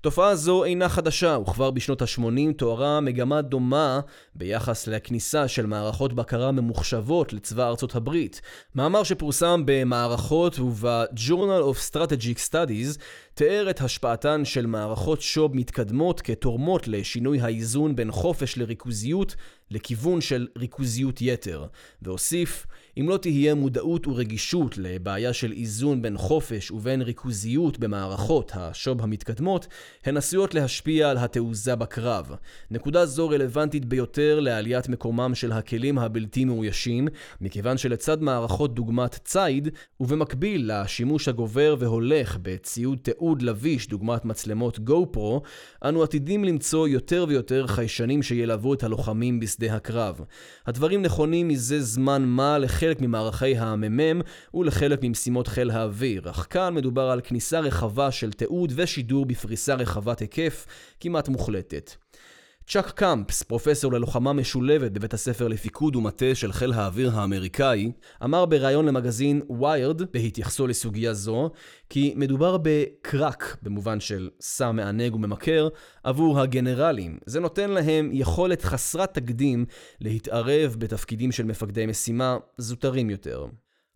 תופעה זו אינה חדשה, וכבר בשנות ה-80 תוארה מגמה דומה ביחס לכניסה של מערכות בקרה ממוחשבות לצבא ארצות הברית. מאמר שפורסם במערכות וב-Journal of Strategic Studies תיאר את השפעתן של מערכות שוב מתקדמות כתורמות לשינוי האיזון בין חופש לריכוזיות לכיוון של ריכוזיות יתר, והוסיף, אם לא תהיה מודעות ורגישות לבעיה של איזון בין חופש ובין ריכוזיות במערכות השוב המתקדמות, הן עשויות להשפיע על התעוזה בקרב. נקודה זו רלוונטית ביותר לעליית מקומם של הכלים הבלתי מאוישים, מכיוון שלצד מערכות דוגמת ציד, ובמקביל לשימוש הגובר והולך בציוד תיעוד לביש דוגמת מצלמות גו פרו, אנו עתידים למצוא יותר ויותר חיישנים שילוו את הלוחמים בשדה הקרב. הדברים נכונים מזה זמן מה לחלק ממערכי המ"מ ולחלק ממשימות חיל האוויר, אך כאן מדובר על כניסה רחבה של תיעוד ושידור בפריסה רחבת היקף כמעט מוחלטת. צ'אק קאמפס, פרופסור ללוחמה משולבת בבית הספר לפיקוד ומטה של חיל האוויר האמריקאי, אמר בריאיון למגזין ויירד, בהתייחסו לסוגיה זו, כי מדובר בקראק, במובן של סם מענג וממכר, עבור הגנרלים. זה נותן להם יכולת חסרת תקדים להתערב בתפקידים של מפקדי משימה זוטרים יותר.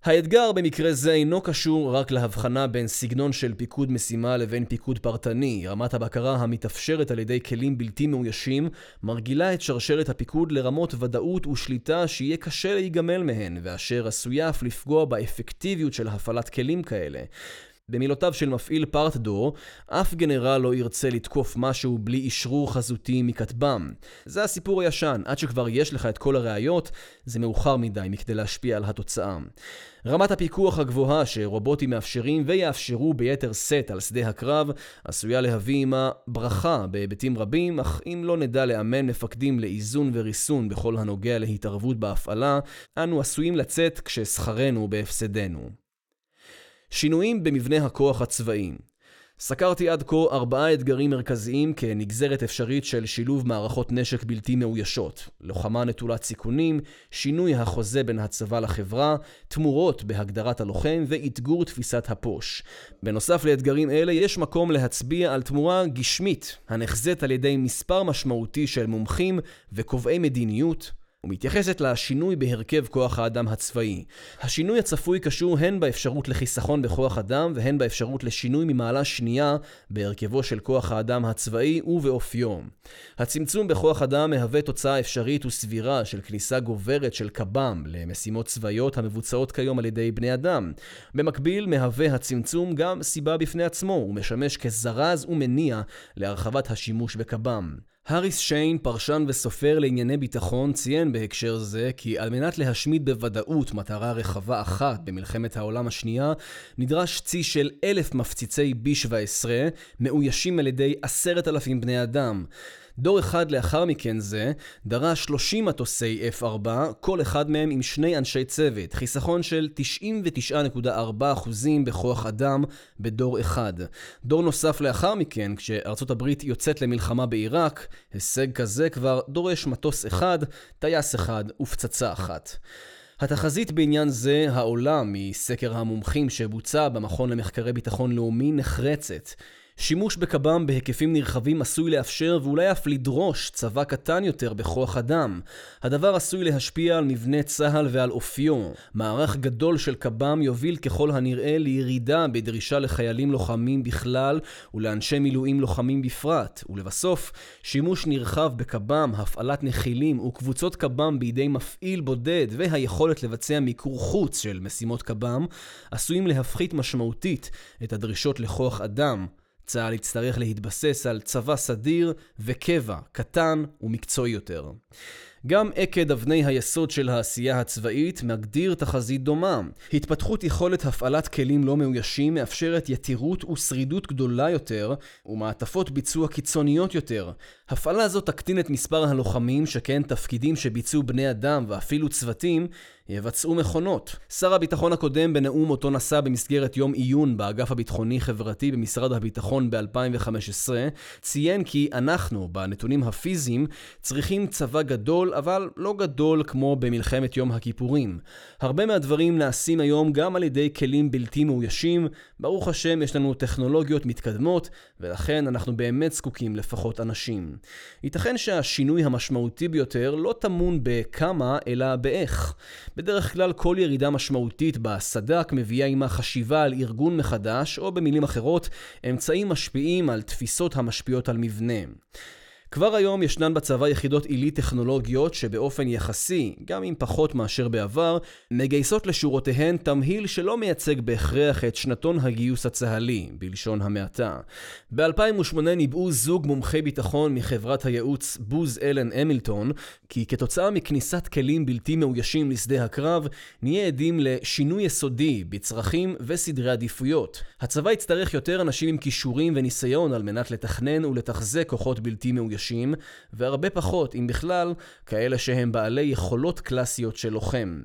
האתגר במקרה זה אינו קשור רק להבחנה בין סגנון של פיקוד משימה לבין פיקוד פרטני. רמת הבקרה המתאפשרת על ידי כלים בלתי מאוישים מרגילה את שרשרת הפיקוד לרמות ודאות ושליטה שיהיה קשה להיגמל מהן, ואשר עשויה אף לפגוע באפקטיביות של הפעלת כלים כאלה. במילותיו של מפעיל פרטדור, אף גנרל לא ירצה לתקוף משהו בלי אשרור חזותי מכתבם. זה הסיפור הישן, עד שכבר יש לך את כל הראיות, זה מאוחר מדי מכדי להשפיע על התוצאה. רמת הפיקוח הגבוהה שרובוטים מאפשרים ויאפשרו ביתר שאת על שדה הקרב, עשויה להביא עימה ברכה בהיבטים רבים, אך אם לא נדע לאמן מפקדים לאיזון וריסון בכל הנוגע להתערבות בהפעלה, אנו עשויים לצאת כששכרנו בהפסדנו. שינויים במבנה הכוח הצבאי. סקרתי עד כה ארבעה אתגרים מרכזיים כנגזרת אפשרית של שילוב מערכות נשק בלתי מאוישות. לוחמה נטולת סיכונים, שינוי החוזה בין הצבא לחברה, תמורות בהגדרת הלוחם ואתגור תפיסת הפוש. בנוסף לאתגרים אלה יש מקום להצביע על תמורה גשמית, הנחזית על ידי מספר משמעותי של מומחים וקובעי מדיניות, ומתייחסת לשינוי בהרכב כוח האדם הצבאי. השינוי הצפוי קשור הן באפשרות לחיסכון בכוח אדם והן באפשרות לשינוי ממעלה שנייה בהרכבו של כוח האדם הצבאי ובאופיו. הצמצום בכוח אדם מהווה תוצאה אפשרית וסבירה של כניסה גוברת של קב"ם למשימות צבאיות המבוצעות כיום על ידי בני אדם. במקביל מהווה הצמצום גם סיבה בפני עצמו ומשמש כזרז ומניע להרחבת השימוש בקב"ם. האריס שיין, פרשן וסופר לענייני ביטחון, ציין בהקשר זה כי על מנת להשמיד בוודאות מטרה רחבה אחת במלחמת העולם השנייה, נדרש צי של אלף מפציצי B-17 מאוישים על ידי עשרת אלפים בני אדם. דור אחד לאחר מכן זה דרש 30 מטוסי F4, כל אחד מהם עם שני אנשי צוות, חיסכון של 99.4% בכוח אדם בדור אחד. דור נוסף לאחר מכן, כשארצות הברית יוצאת למלחמה בעיראק, הישג כזה כבר דורש מטוס אחד, טייס אחד ופצצה אחת. התחזית בעניין זה, העולה מסקר המומחים שבוצע במכון למחקרי ביטחון לאומי, נחרצת. שימוש בקב"ם בהיקפים נרחבים עשוי לאפשר ואולי אף לדרוש צבא קטן יותר בכוח אדם. הדבר עשוי להשפיע על מבנה צה"ל ועל אופיו. מערך גדול של קב"ם יוביל ככל הנראה לירידה בדרישה לחיילים לוחמים בכלל ולאנשי מילואים לוחמים בפרט. ולבסוף, שימוש נרחב בקב"ם, הפעלת נחילים וקבוצות קב"ם בידי מפעיל בודד והיכולת לבצע מיקור חוץ של משימות קב"ם עשויים להפחית משמעותית את הדרישות לכוח אדם. צה"ל יצטרך להתבסס על צבא סדיר וקבע, קטן ומקצועי יותר. גם עקד אבני היסוד של העשייה הצבאית מגדיר תחזית דומה. התפתחות יכולת הפעלת כלים לא מאוישים מאפשרת יתירות ושרידות גדולה יותר ומעטפות ביצוע קיצוניות יותר. הפעלה זו תקטין את מספר הלוחמים שכן תפקידים שביצעו בני אדם ואפילו צוותים יבצעו מכונות. שר הביטחון הקודם בנאום אותו נשא במסגרת יום עיון באגף הביטחוני-חברתי במשרד הביטחון ב-2015 ציין כי אנחנו, בנתונים הפיזיים, צריכים צבא גדול, אבל לא גדול כמו במלחמת יום הכיפורים. הרבה מהדברים נעשים היום גם על ידי כלים בלתי מאוישים, ברוך השם יש לנו טכנולוגיות מתקדמות, ולכן אנחנו באמת זקוקים לפחות אנשים. ייתכן שהשינוי המשמעותי ביותר לא טמון בכמה, אלא באיך. בדרך כלל כל ירידה משמעותית בסד"כ מביאה עימה חשיבה על ארגון מחדש, או במילים אחרות, אמצעים משפיעים על תפיסות המשפיעות על מבנה. כבר היום ישנן בצבא יחידות עילית טכנולוגיות שבאופן יחסי, גם אם פחות מאשר בעבר, מגייסות לשורותיהן תמהיל שלא מייצג בהכרח את שנתון הגיוס הצה"לי, בלשון המעטה. ב-2008 ניבאו זוג מומחי ביטחון מחברת הייעוץ בוז אלן המילטון, כי כתוצאה מכניסת כלים בלתי מאוישים לשדה הקרב, נהיה עדים לשינוי יסודי בצרכים וסדרי עדיפויות. הצבא יצטרך יותר אנשים עם כישורים וניסיון על מנת לתכנן ולתחזק כוחות בלתי מאוישים. חדשים, והרבה פחות, אם בכלל, כאלה שהם בעלי יכולות קלאסיות של לוחם.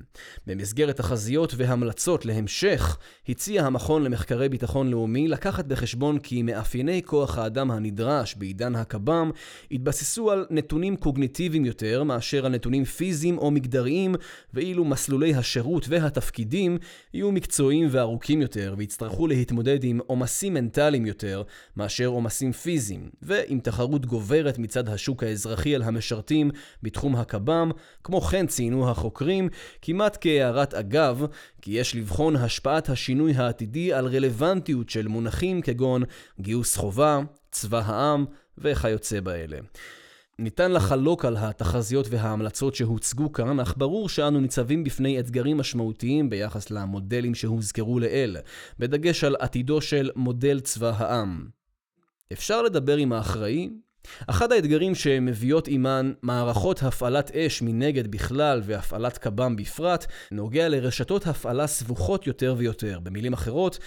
במסגרת תחזיות והמלצות להמשך, הציע המכון למחקרי ביטחון לאומי לקחת בחשבון כי מאפייני כוח האדם הנדרש בעידן הקב"ם התבססו על נתונים קוגניטיביים יותר מאשר על נתונים פיזיים או מגדריים, ואילו מסלולי השירות והתפקידים יהיו מקצועיים וארוכים יותר, ויצטרכו להתמודד עם עומסים מנטליים יותר מאשר עומסים פיזיים, ועם תחרות גוברת מצד השוק האזרחי על המשרתים בתחום הקב"ם. כמו כן ציינו החוקרים, כמעט כהערת אגב, כי יש לבחון השפעת השינוי העתידי על רלוונטיות של מונחים כגון גיוס חובה, צבא העם וכיוצא באלה. ניתן לחלוק על התחזיות וההמלצות שהוצגו כאן, אך ברור שאנו ניצבים בפני אתגרים משמעותיים ביחס למודלים שהוזכרו לעיל, בדגש על עתידו של מודל צבא העם. אפשר לדבר עם האחראי, אחד האתגרים שמביאות עימן מערכות הפעלת אש מנגד בכלל והפעלת קב"ם בפרט, נוגע לרשתות הפעלה סבוכות יותר ויותר. במילים אחרות,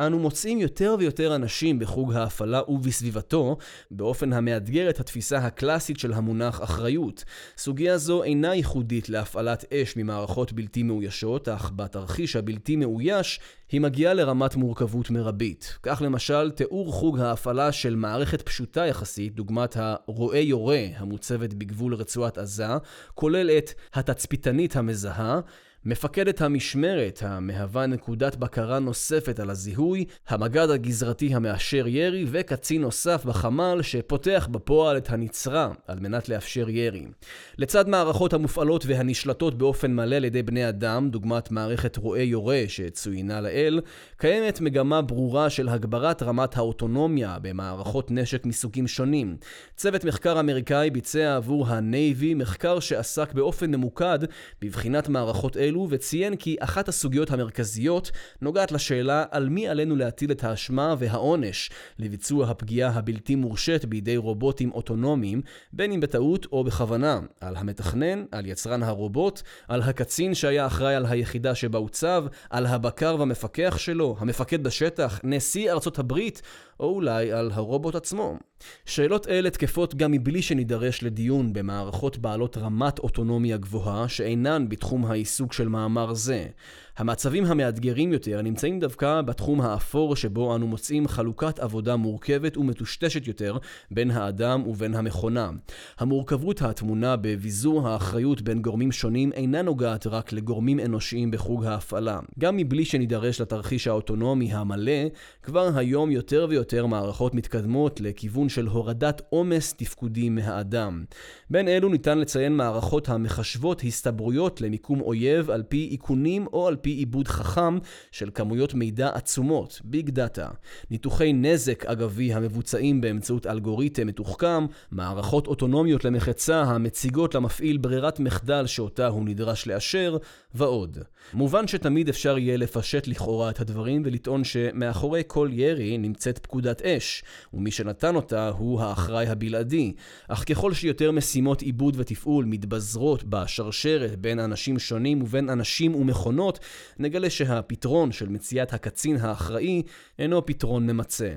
אנו מוצאים יותר ויותר אנשים בחוג ההפעלה ובסביבתו, באופן המאתגר את התפיסה הקלאסית של המונח אחריות. סוגיה זו אינה ייחודית להפעלת אש ממערכות בלתי מאוישות, אך בתרחיש הבלתי מאויש, היא מגיעה לרמת מורכבות מרבית. כך למשל, תיאור חוג ההפעלה של מערכת פשוטה יחסית, דוגמת הרועה יורה המוצבת בגבול רצועת עזה, כולל את התצפיתנית המזהה, מפקדת המשמרת, המהווה נקודת בקרה נוספת על הזיהוי, המג"ד הגזרתי המאשר ירי, וקצין נוסף בחמ"ל שפותח בפועל את הנצרה על מנת לאפשר ירי. לצד מערכות המופעלות והנשלטות באופן מלא על ידי בני אדם, דוגמת מערכת רועה יורה שצוינה לאל, קיימת מגמה ברורה של הגברת רמת האוטונומיה במערכות נשק מסוגים שונים. צוות מחקר אמריקאי ביצע עבור הנייבי מחקר שעסק באופן ממוקד בבחינת מערכות אלו אלו וציין כי אחת הסוגיות המרכזיות נוגעת לשאלה על מי עלינו להטיל את האשמה והעונש לביצוע הפגיעה הבלתי מורשית בידי רובוטים אוטונומיים, בין אם בטעות או בכוונה, על המתכנן, על יצרן הרובוט, על הקצין שהיה אחראי על היחידה שבה הוצב, על הבקר והמפקח שלו, המפקד בשטח, נשיא ארצות הברית, או אולי על הרובוט עצמו. שאלות אלה תקפות גם מבלי שנידרש לדיון במערכות בעלות רמת אוטונומיה גבוהה שאינן בתחום העיסוק של מאמר זה. המצבים המאתגרים יותר נמצאים דווקא בתחום האפור שבו אנו מוצאים חלוקת עבודה מורכבת ומטושטשת יותר בין האדם ובין המכונה. המורכבות הטמונה בביזור האחריות בין גורמים שונים אינה נוגעת רק לגורמים אנושיים בחוג ההפעלה. גם מבלי שנידרש לתרחיש האוטונומי המלא, כבר היום יותר ויותר מערכות מתקדמות לכיוון של הורדת עומס תפקודי מהאדם. בין אלו ניתן לציין מערכות המחשבות הסתברויות למיקום אויב על פי איכונים או על פי עיבוד חכם של כמויות מידע עצומות, ביג דאטה. ניתוחי נזק אגבי המבוצעים באמצעות אלגוריתם מתוחכם, מערכות אוטונומיות למחצה המציגות למפעיל ברירת מחדל שאותה הוא נדרש לאשר, ועוד. מובן שתמיד אפשר יהיה לפשט לכאורה את הדברים ולטעון שמאחורי כל ירי נמצאת פקודת אש, ומי שנתן אותה הוא האחראי הבלעדי. אך ככל שיותר משימות עיבוד ותפעול מתבזרות בשרשרת בין אנשים שונים ובין אנשים ומכונות, נגלה שהפתרון של מציאת הקצין האחראי אינו פתרון ממצה.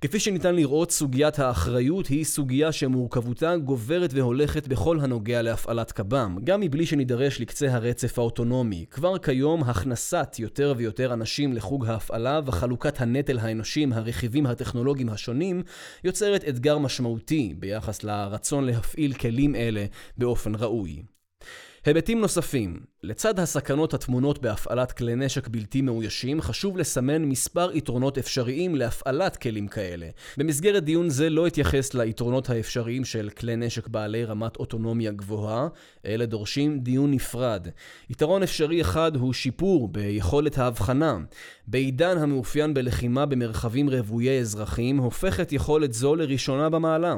כפי שניתן לראות, סוגיית האחריות היא סוגיה שמורכבותה גוברת והולכת בכל הנוגע להפעלת קב"ם, גם מבלי שנידרש לקצה הרצף האוטונומי. כבר כיום הכנסת יותר ויותר אנשים לחוג ההפעלה וחלוקת הנטל האנושי עם הרכיבים הטכנולוגיים השונים יוצרת אתגר משמעותי ביחס לרצון להפעיל כלים אלה באופן ראוי. היבטים נוספים לצד הסכנות הטמונות בהפעלת כלי נשק בלתי מאוישים, חשוב לסמן מספר יתרונות אפשריים להפעלת כלים כאלה. במסגרת דיון זה לא אתייחס ליתרונות האפשריים של כלי נשק בעלי רמת אוטונומיה גבוהה, אלה דורשים דיון נפרד. יתרון אפשרי אחד הוא שיפור ביכולת ההבחנה. בעידן המאופיין בלחימה במרחבים רוויי אזרחים, הופכת יכולת זו לראשונה במעלה.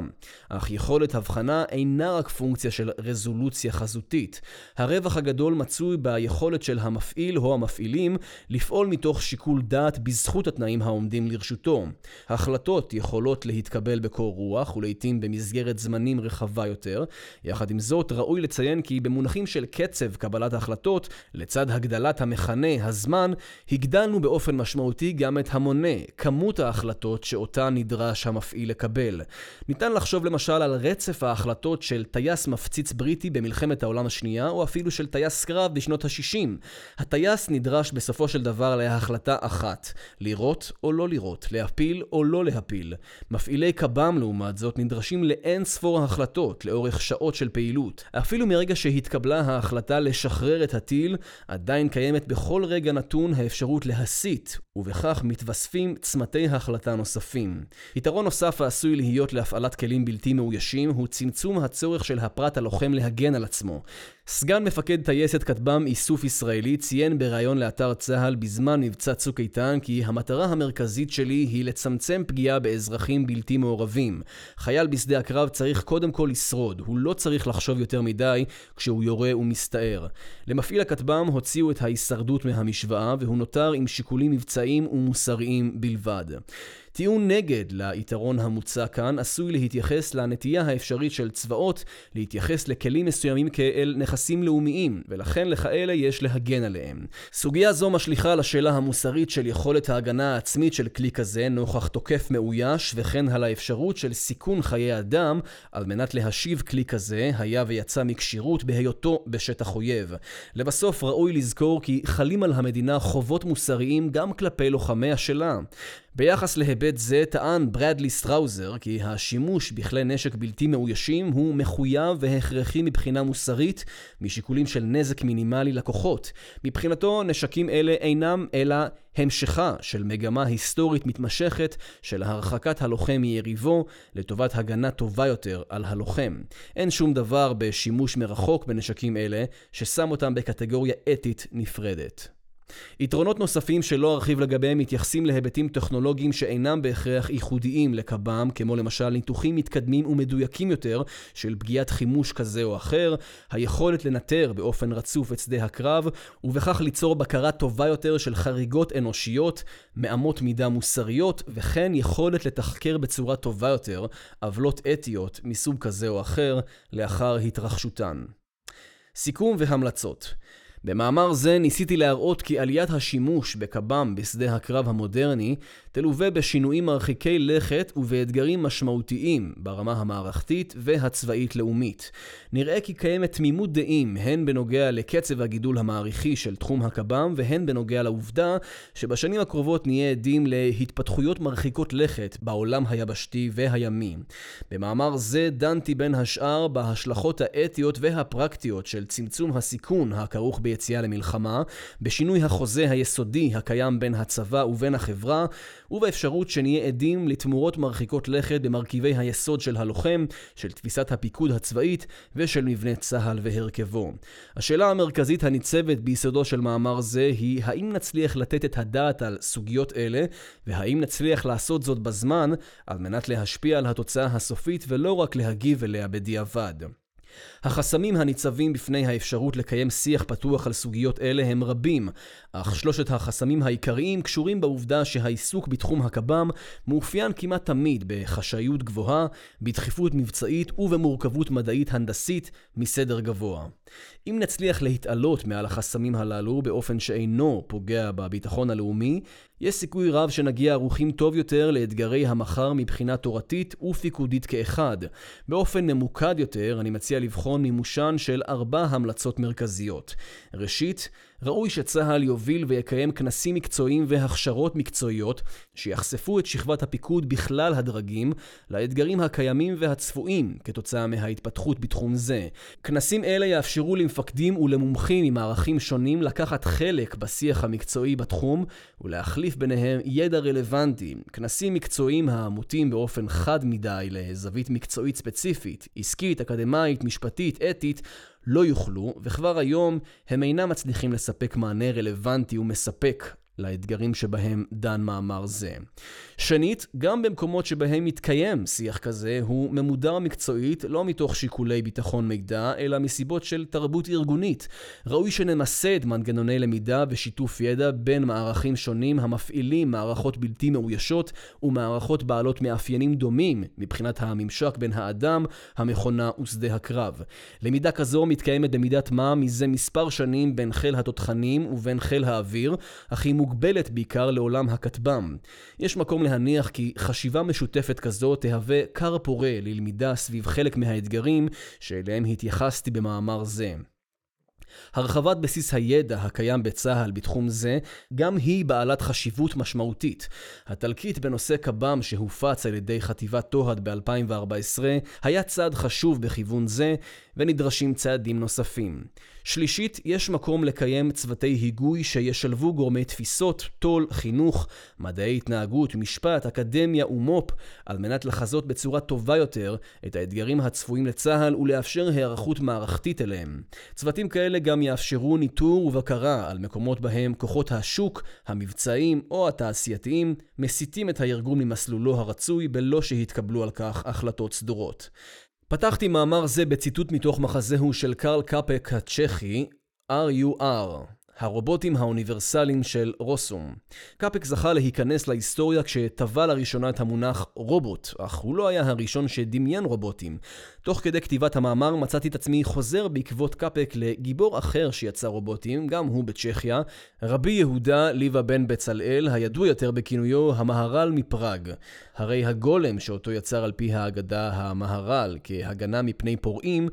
אך יכולת הבחנה אינה רק פונקציה של רזולוציה חזותית. הרווח הגדול מצוי ביכולת של המפעיל או המפעילים לפעול מתוך שיקול דעת בזכות התנאים העומדים לרשותו. החלטות יכולות להתקבל בקור רוח ולעיתים במסגרת זמנים רחבה יותר. יחד עם זאת, ראוי לציין כי במונחים של קצב קבלת ההחלטות, לצד הגדלת המכנה, הזמן, הגדלנו באופן משמעותי גם את המונה, כמות ההחלטות שאותה נדרש המפעיל לקבל. ניתן לחשוב למשל על רצף ההחלטות של טייס מפציץ בריטי במלחמת העולם השנייה, או אפילו של טייס קרב בשנות ה-60. הטייס נדרש בסופו של דבר להחלטה אחת, לירות או לא לירות, להפיל או לא להפיל. מפעילי קב"ם לעומת זאת נדרשים לאין ספור החלטות לאורך שעות של פעילות. אפילו מרגע שהתקבלה ההחלטה לשחרר את הטיל, עדיין קיימת בכל רגע נתון האפשרות להסיט, ובכך מתווספים צמתי החלטה נוספים. יתרון נוסף העשוי להיות להפעלת כלים בלתי מאוישים הוא צמצום הצורך של הפרט הלוחם להגן על עצמו. סגן מפקד טייסת כטב"ם איסוף ישראלי ציין בריאיון לאתר צה"ל בזמן מבצע צוק איתן כי המטרה המרכזית שלי היא לצמצם פגיעה באזרחים בלתי מעורבים. חייל בשדה הקרב צריך קודם כל לשרוד, הוא לא צריך לחשוב יותר מדי כשהוא יורה ומסתער. למפעיל הכטב"ם הוציאו את ההישרדות מהמשוואה והוא נותר עם שיקולים מבצעיים ומוסריים בלבד. טיעון נגד ליתרון המוצע כאן עשוי להתייחס לנטייה האפשרית של צבאות להתייחס לכלים מסוימים כאל נכסים לאומיים, ולכן לכאלה יש להגן עליהם. סוגיה זו משליכה לשאלה המוסרית של יכולת ההגנה העצמית של כלי כזה נוכח תוקף מאויש, וכן על האפשרות של סיכון חיי אדם על מנת להשיב כלי כזה, היה ויצא מכשירות בהיותו בשטח אויב. לבסוף ראוי לזכור כי חלים על המדינה חובות מוסריים גם כלפי לוחמיה שלה. ביחס להיבט זה טען ברדלי סטראוזר כי השימוש בכלי נשק בלתי מאוישים הוא מחויב והכרחי מבחינה מוסרית משיקולים של נזק מינימלי לכוחות. מבחינתו נשקים אלה אינם אלא המשכה של מגמה היסטורית מתמשכת של הרחקת הלוחם מיריבו לטובת הגנה טובה יותר על הלוחם. אין שום דבר בשימוש מרחוק בנשקים אלה ששם אותם בקטגוריה אתית נפרדת. יתרונות נוספים שלא ארחיב לגביהם מתייחסים להיבטים טכנולוגיים שאינם בהכרח ייחודיים לקב"ם, כמו למשל ניתוחים מתקדמים ומדויקים יותר של פגיעת חימוש כזה או אחר, היכולת לנטר באופן רצוף את שדה הקרב, ובכך ליצור בקרה טובה יותר של חריגות אנושיות, מאמות מידה מוסריות, וכן יכולת לתחקר בצורה טובה יותר עוולות אתיות מסוג כזה או אחר לאחר התרחשותן. סיכום והמלצות במאמר זה ניסיתי להראות כי עליית השימוש בקב"ם בשדה הקרב המודרני תלווה בשינויים מרחיקי לכת ובאתגרים משמעותיים ברמה המערכתית והצבאית-לאומית. נראה כי קיימת תמימות דעים הן בנוגע לקצב הגידול המעריכי של תחום הקב"ם והן בנוגע לעובדה שבשנים הקרובות נהיה עדים להתפתחויות מרחיקות לכת בעולם היבשתי והימי. במאמר זה דנתי בין השאר בהשלכות האתיות והפרקטיות של צמצום הסיכון הכרוך ביציאה למלחמה, בשינוי החוזה היסודי הקיים בין הצבא ובין החברה, ובאפשרות שנהיה עדים לתמורות מרחיקות לכת במרכיבי היסוד של הלוחם, של תפיסת הפיקוד הצבאית ושל מבנה צה"ל והרכבו. השאלה המרכזית הניצבת ביסודו של מאמר זה היא האם נצליח לתת את הדעת על סוגיות אלה, והאם נצליח לעשות זאת בזמן, על מנת להשפיע על התוצאה הסופית ולא רק להגיב אליה בדיעבד. החסמים הניצבים בפני האפשרות לקיים שיח פתוח על סוגיות אלה הם רבים, אך שלושת החסמים העיקריים קשורים בעובדה שהעיסוק בתחום הקב"ם מאופיין כמעט תמיד בחשאיות גבוהה, בדחיפות מבצעית ובמורכבות מדעית הנדסית מסדר גבוה. אם נצליח להתעלות מעל החסמים הללו באופן שאינו פוגע בביטחון הלאומי, יש סיכוי רב שנגיע ערוכים טוב יותר לאתגרי המחר מבחינה תורתית ופיקודית כאחד. באופן ממוקד יותר, אני מציע לבחון מימושן של ארבע המלצות מרכזיות. ראשית, ראוי שצה"ל יוביל ויקיים כנסים מקצועיים והכשרות מקצועיות שיחשפו את שכבת הפיקוד בכלל הדרגים לאתגרים הקיימים והצפויים כתוצאה מההתפתחות בתחום זה. כנסים אלה יאפשרו למפקדים ולמומחים ממערכים שונים לקחת חלק בשיח המקצועי בתחום ולהחליף ביניהם ידע רלוונטי. כנסים מקצועיים העמותים באופן חד מדי לזווית מקצועית ספציפית, עסקית, אקדמאית, משפטית, אתית, לא יוכלו, וכבר היום הם אינם מצליחים לספק מענה רלוונטי ומספק לאתגרים שבהם דן מאמר זה. שנית, גם במקומות שבהם מתקיים שיח כזה, הוא ממודר מקצועית לא מתוך שיקולי ביטחון מידע, אלא מסיבות של תרבות ארגונית. ראוי שנמסד מנגנוני למידה ושיתוף ידע בין מערכים שונים המפעילים מערכות בלתי מאוישות ומערכות בעלות מאפיינים דומים מבחינת הממשק בין האדם, המכונה ושדה הקרב. למידה כזו מתקיימת במידת מה מזה מספר שנים בין חיל התותחנים ובין חיל האוויר, אך היא מוגבלת בעיקר לעולם הכטב"ם. יש מקום להניח כי חשיבה משותפת כזו תהווה כר פורה ללמידה סביב חלק מהאתגרים שאליהם התייחסתי במאמר זה. הרחבת בסיס הידע הקיים בצה"ל בתחום זה, גם היא בעלת חשיבות משמעותית. התלקיט בנושא קב"ם שהופץ על ידי חטיבת תוהד ב-2014 היה צעד חשוב בכיוון זה, ונדרשים צעדים נוספים. שלישית, יש מקום לקיים צוותי היגוי שישלבו גורמי תפיסות, טול, חינוך, מדעי התנהגות, משפט, אקדמיה ומו"פ, על מנת לחזות בצורה טובה יותר את האתגרים הצפויים לצה"ל ולאפשר היערכות מערכתית אליהם. צוותים כאלה גם יאפשרו ניטור ובקרה על מקומות בהם כוחות השוק, המבצעיים או התעשייתיים מסיטים את הארגון ממסלולו הרצוי בלא שהתקבלו על כך החלטות סדורות. פתחתי מאמר זה בציטוט מתוך מחזהו של קרל קאפק הצ'כי, RUR, הרובוטים האוניברסליים של רוסום. קאפק זכה להיכנס להיסטוריה כשטבע לראשונה את המונח רובוט, אך הוא לא היה הראשון שדמיין רובוטים. תוך כדי כתיבת המאמר מצאתי את עצמי חוזר בעקבות קאפק לגיבור אחר שיצא רובוטים, גם הוא בצ'כיה, רבי יהודה ליבה בן בצלאל, הידוע יותר בכינויו המהר"ל מפראג. הרי הגולם שאותו יצר על פי האגדה המהר"ל כהגנה מפני פורעים,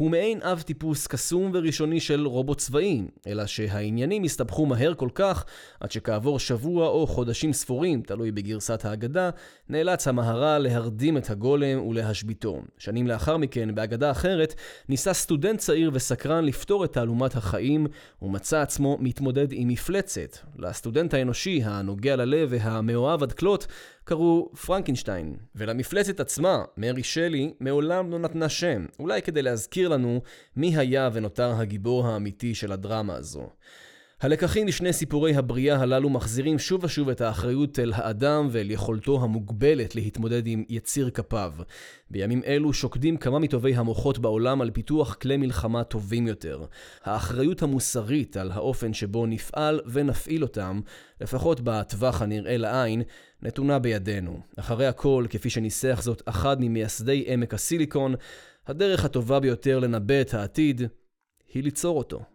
הוא מעין אב טיפוס קסום וראשוני של רובוט צבאי, אלא שהעניינים הסתבכו מהר כל כך, עד שכעבור שבוע או חודשים ספורים, תלוי בגרסת האגדה, נאלץ המהר"ל להרדים את הגולם ולהשביתו. שנים לאחר מכן, באגדה אחרת, ניסה סטודנט צעיר וסקרן לפתור את תעלומת החיים, ומצא עצמו מתמודד עם מפלצת. לסטודנט האנושי, הנוגע ללב והמאוהב עד כלות, קראו פרנקנשטיין, ולמפלצת עצמה, מרי שלי, מעולם לא נתנה שם, אולי כדי להזכיר לנו מי היה ונותר הגיבור האמיתי של הדרמה הזו. הלקחים לשני סיפורי הבריאה הללו מחזירים שוב ושוב את האחריות אל האדם ואל יכולתו המוגבלת להתמודד עם יציר כפיו. בימים אלו שוקדים כמה מטובי המוחות בעולם על פיתוח כלי מלחמה טובים יותר. האחריות המוסרית על האופן שבו נפעל ונפעיל אותם, לפחות בטווח הנראה לעין, נתונה בידינו. אחרי הכל, כפי שניסח זאת אחד ממייסדי עמק הסיליקון, הדרך הטובה ביותר לנבא את העתיד היא ליצור אותו.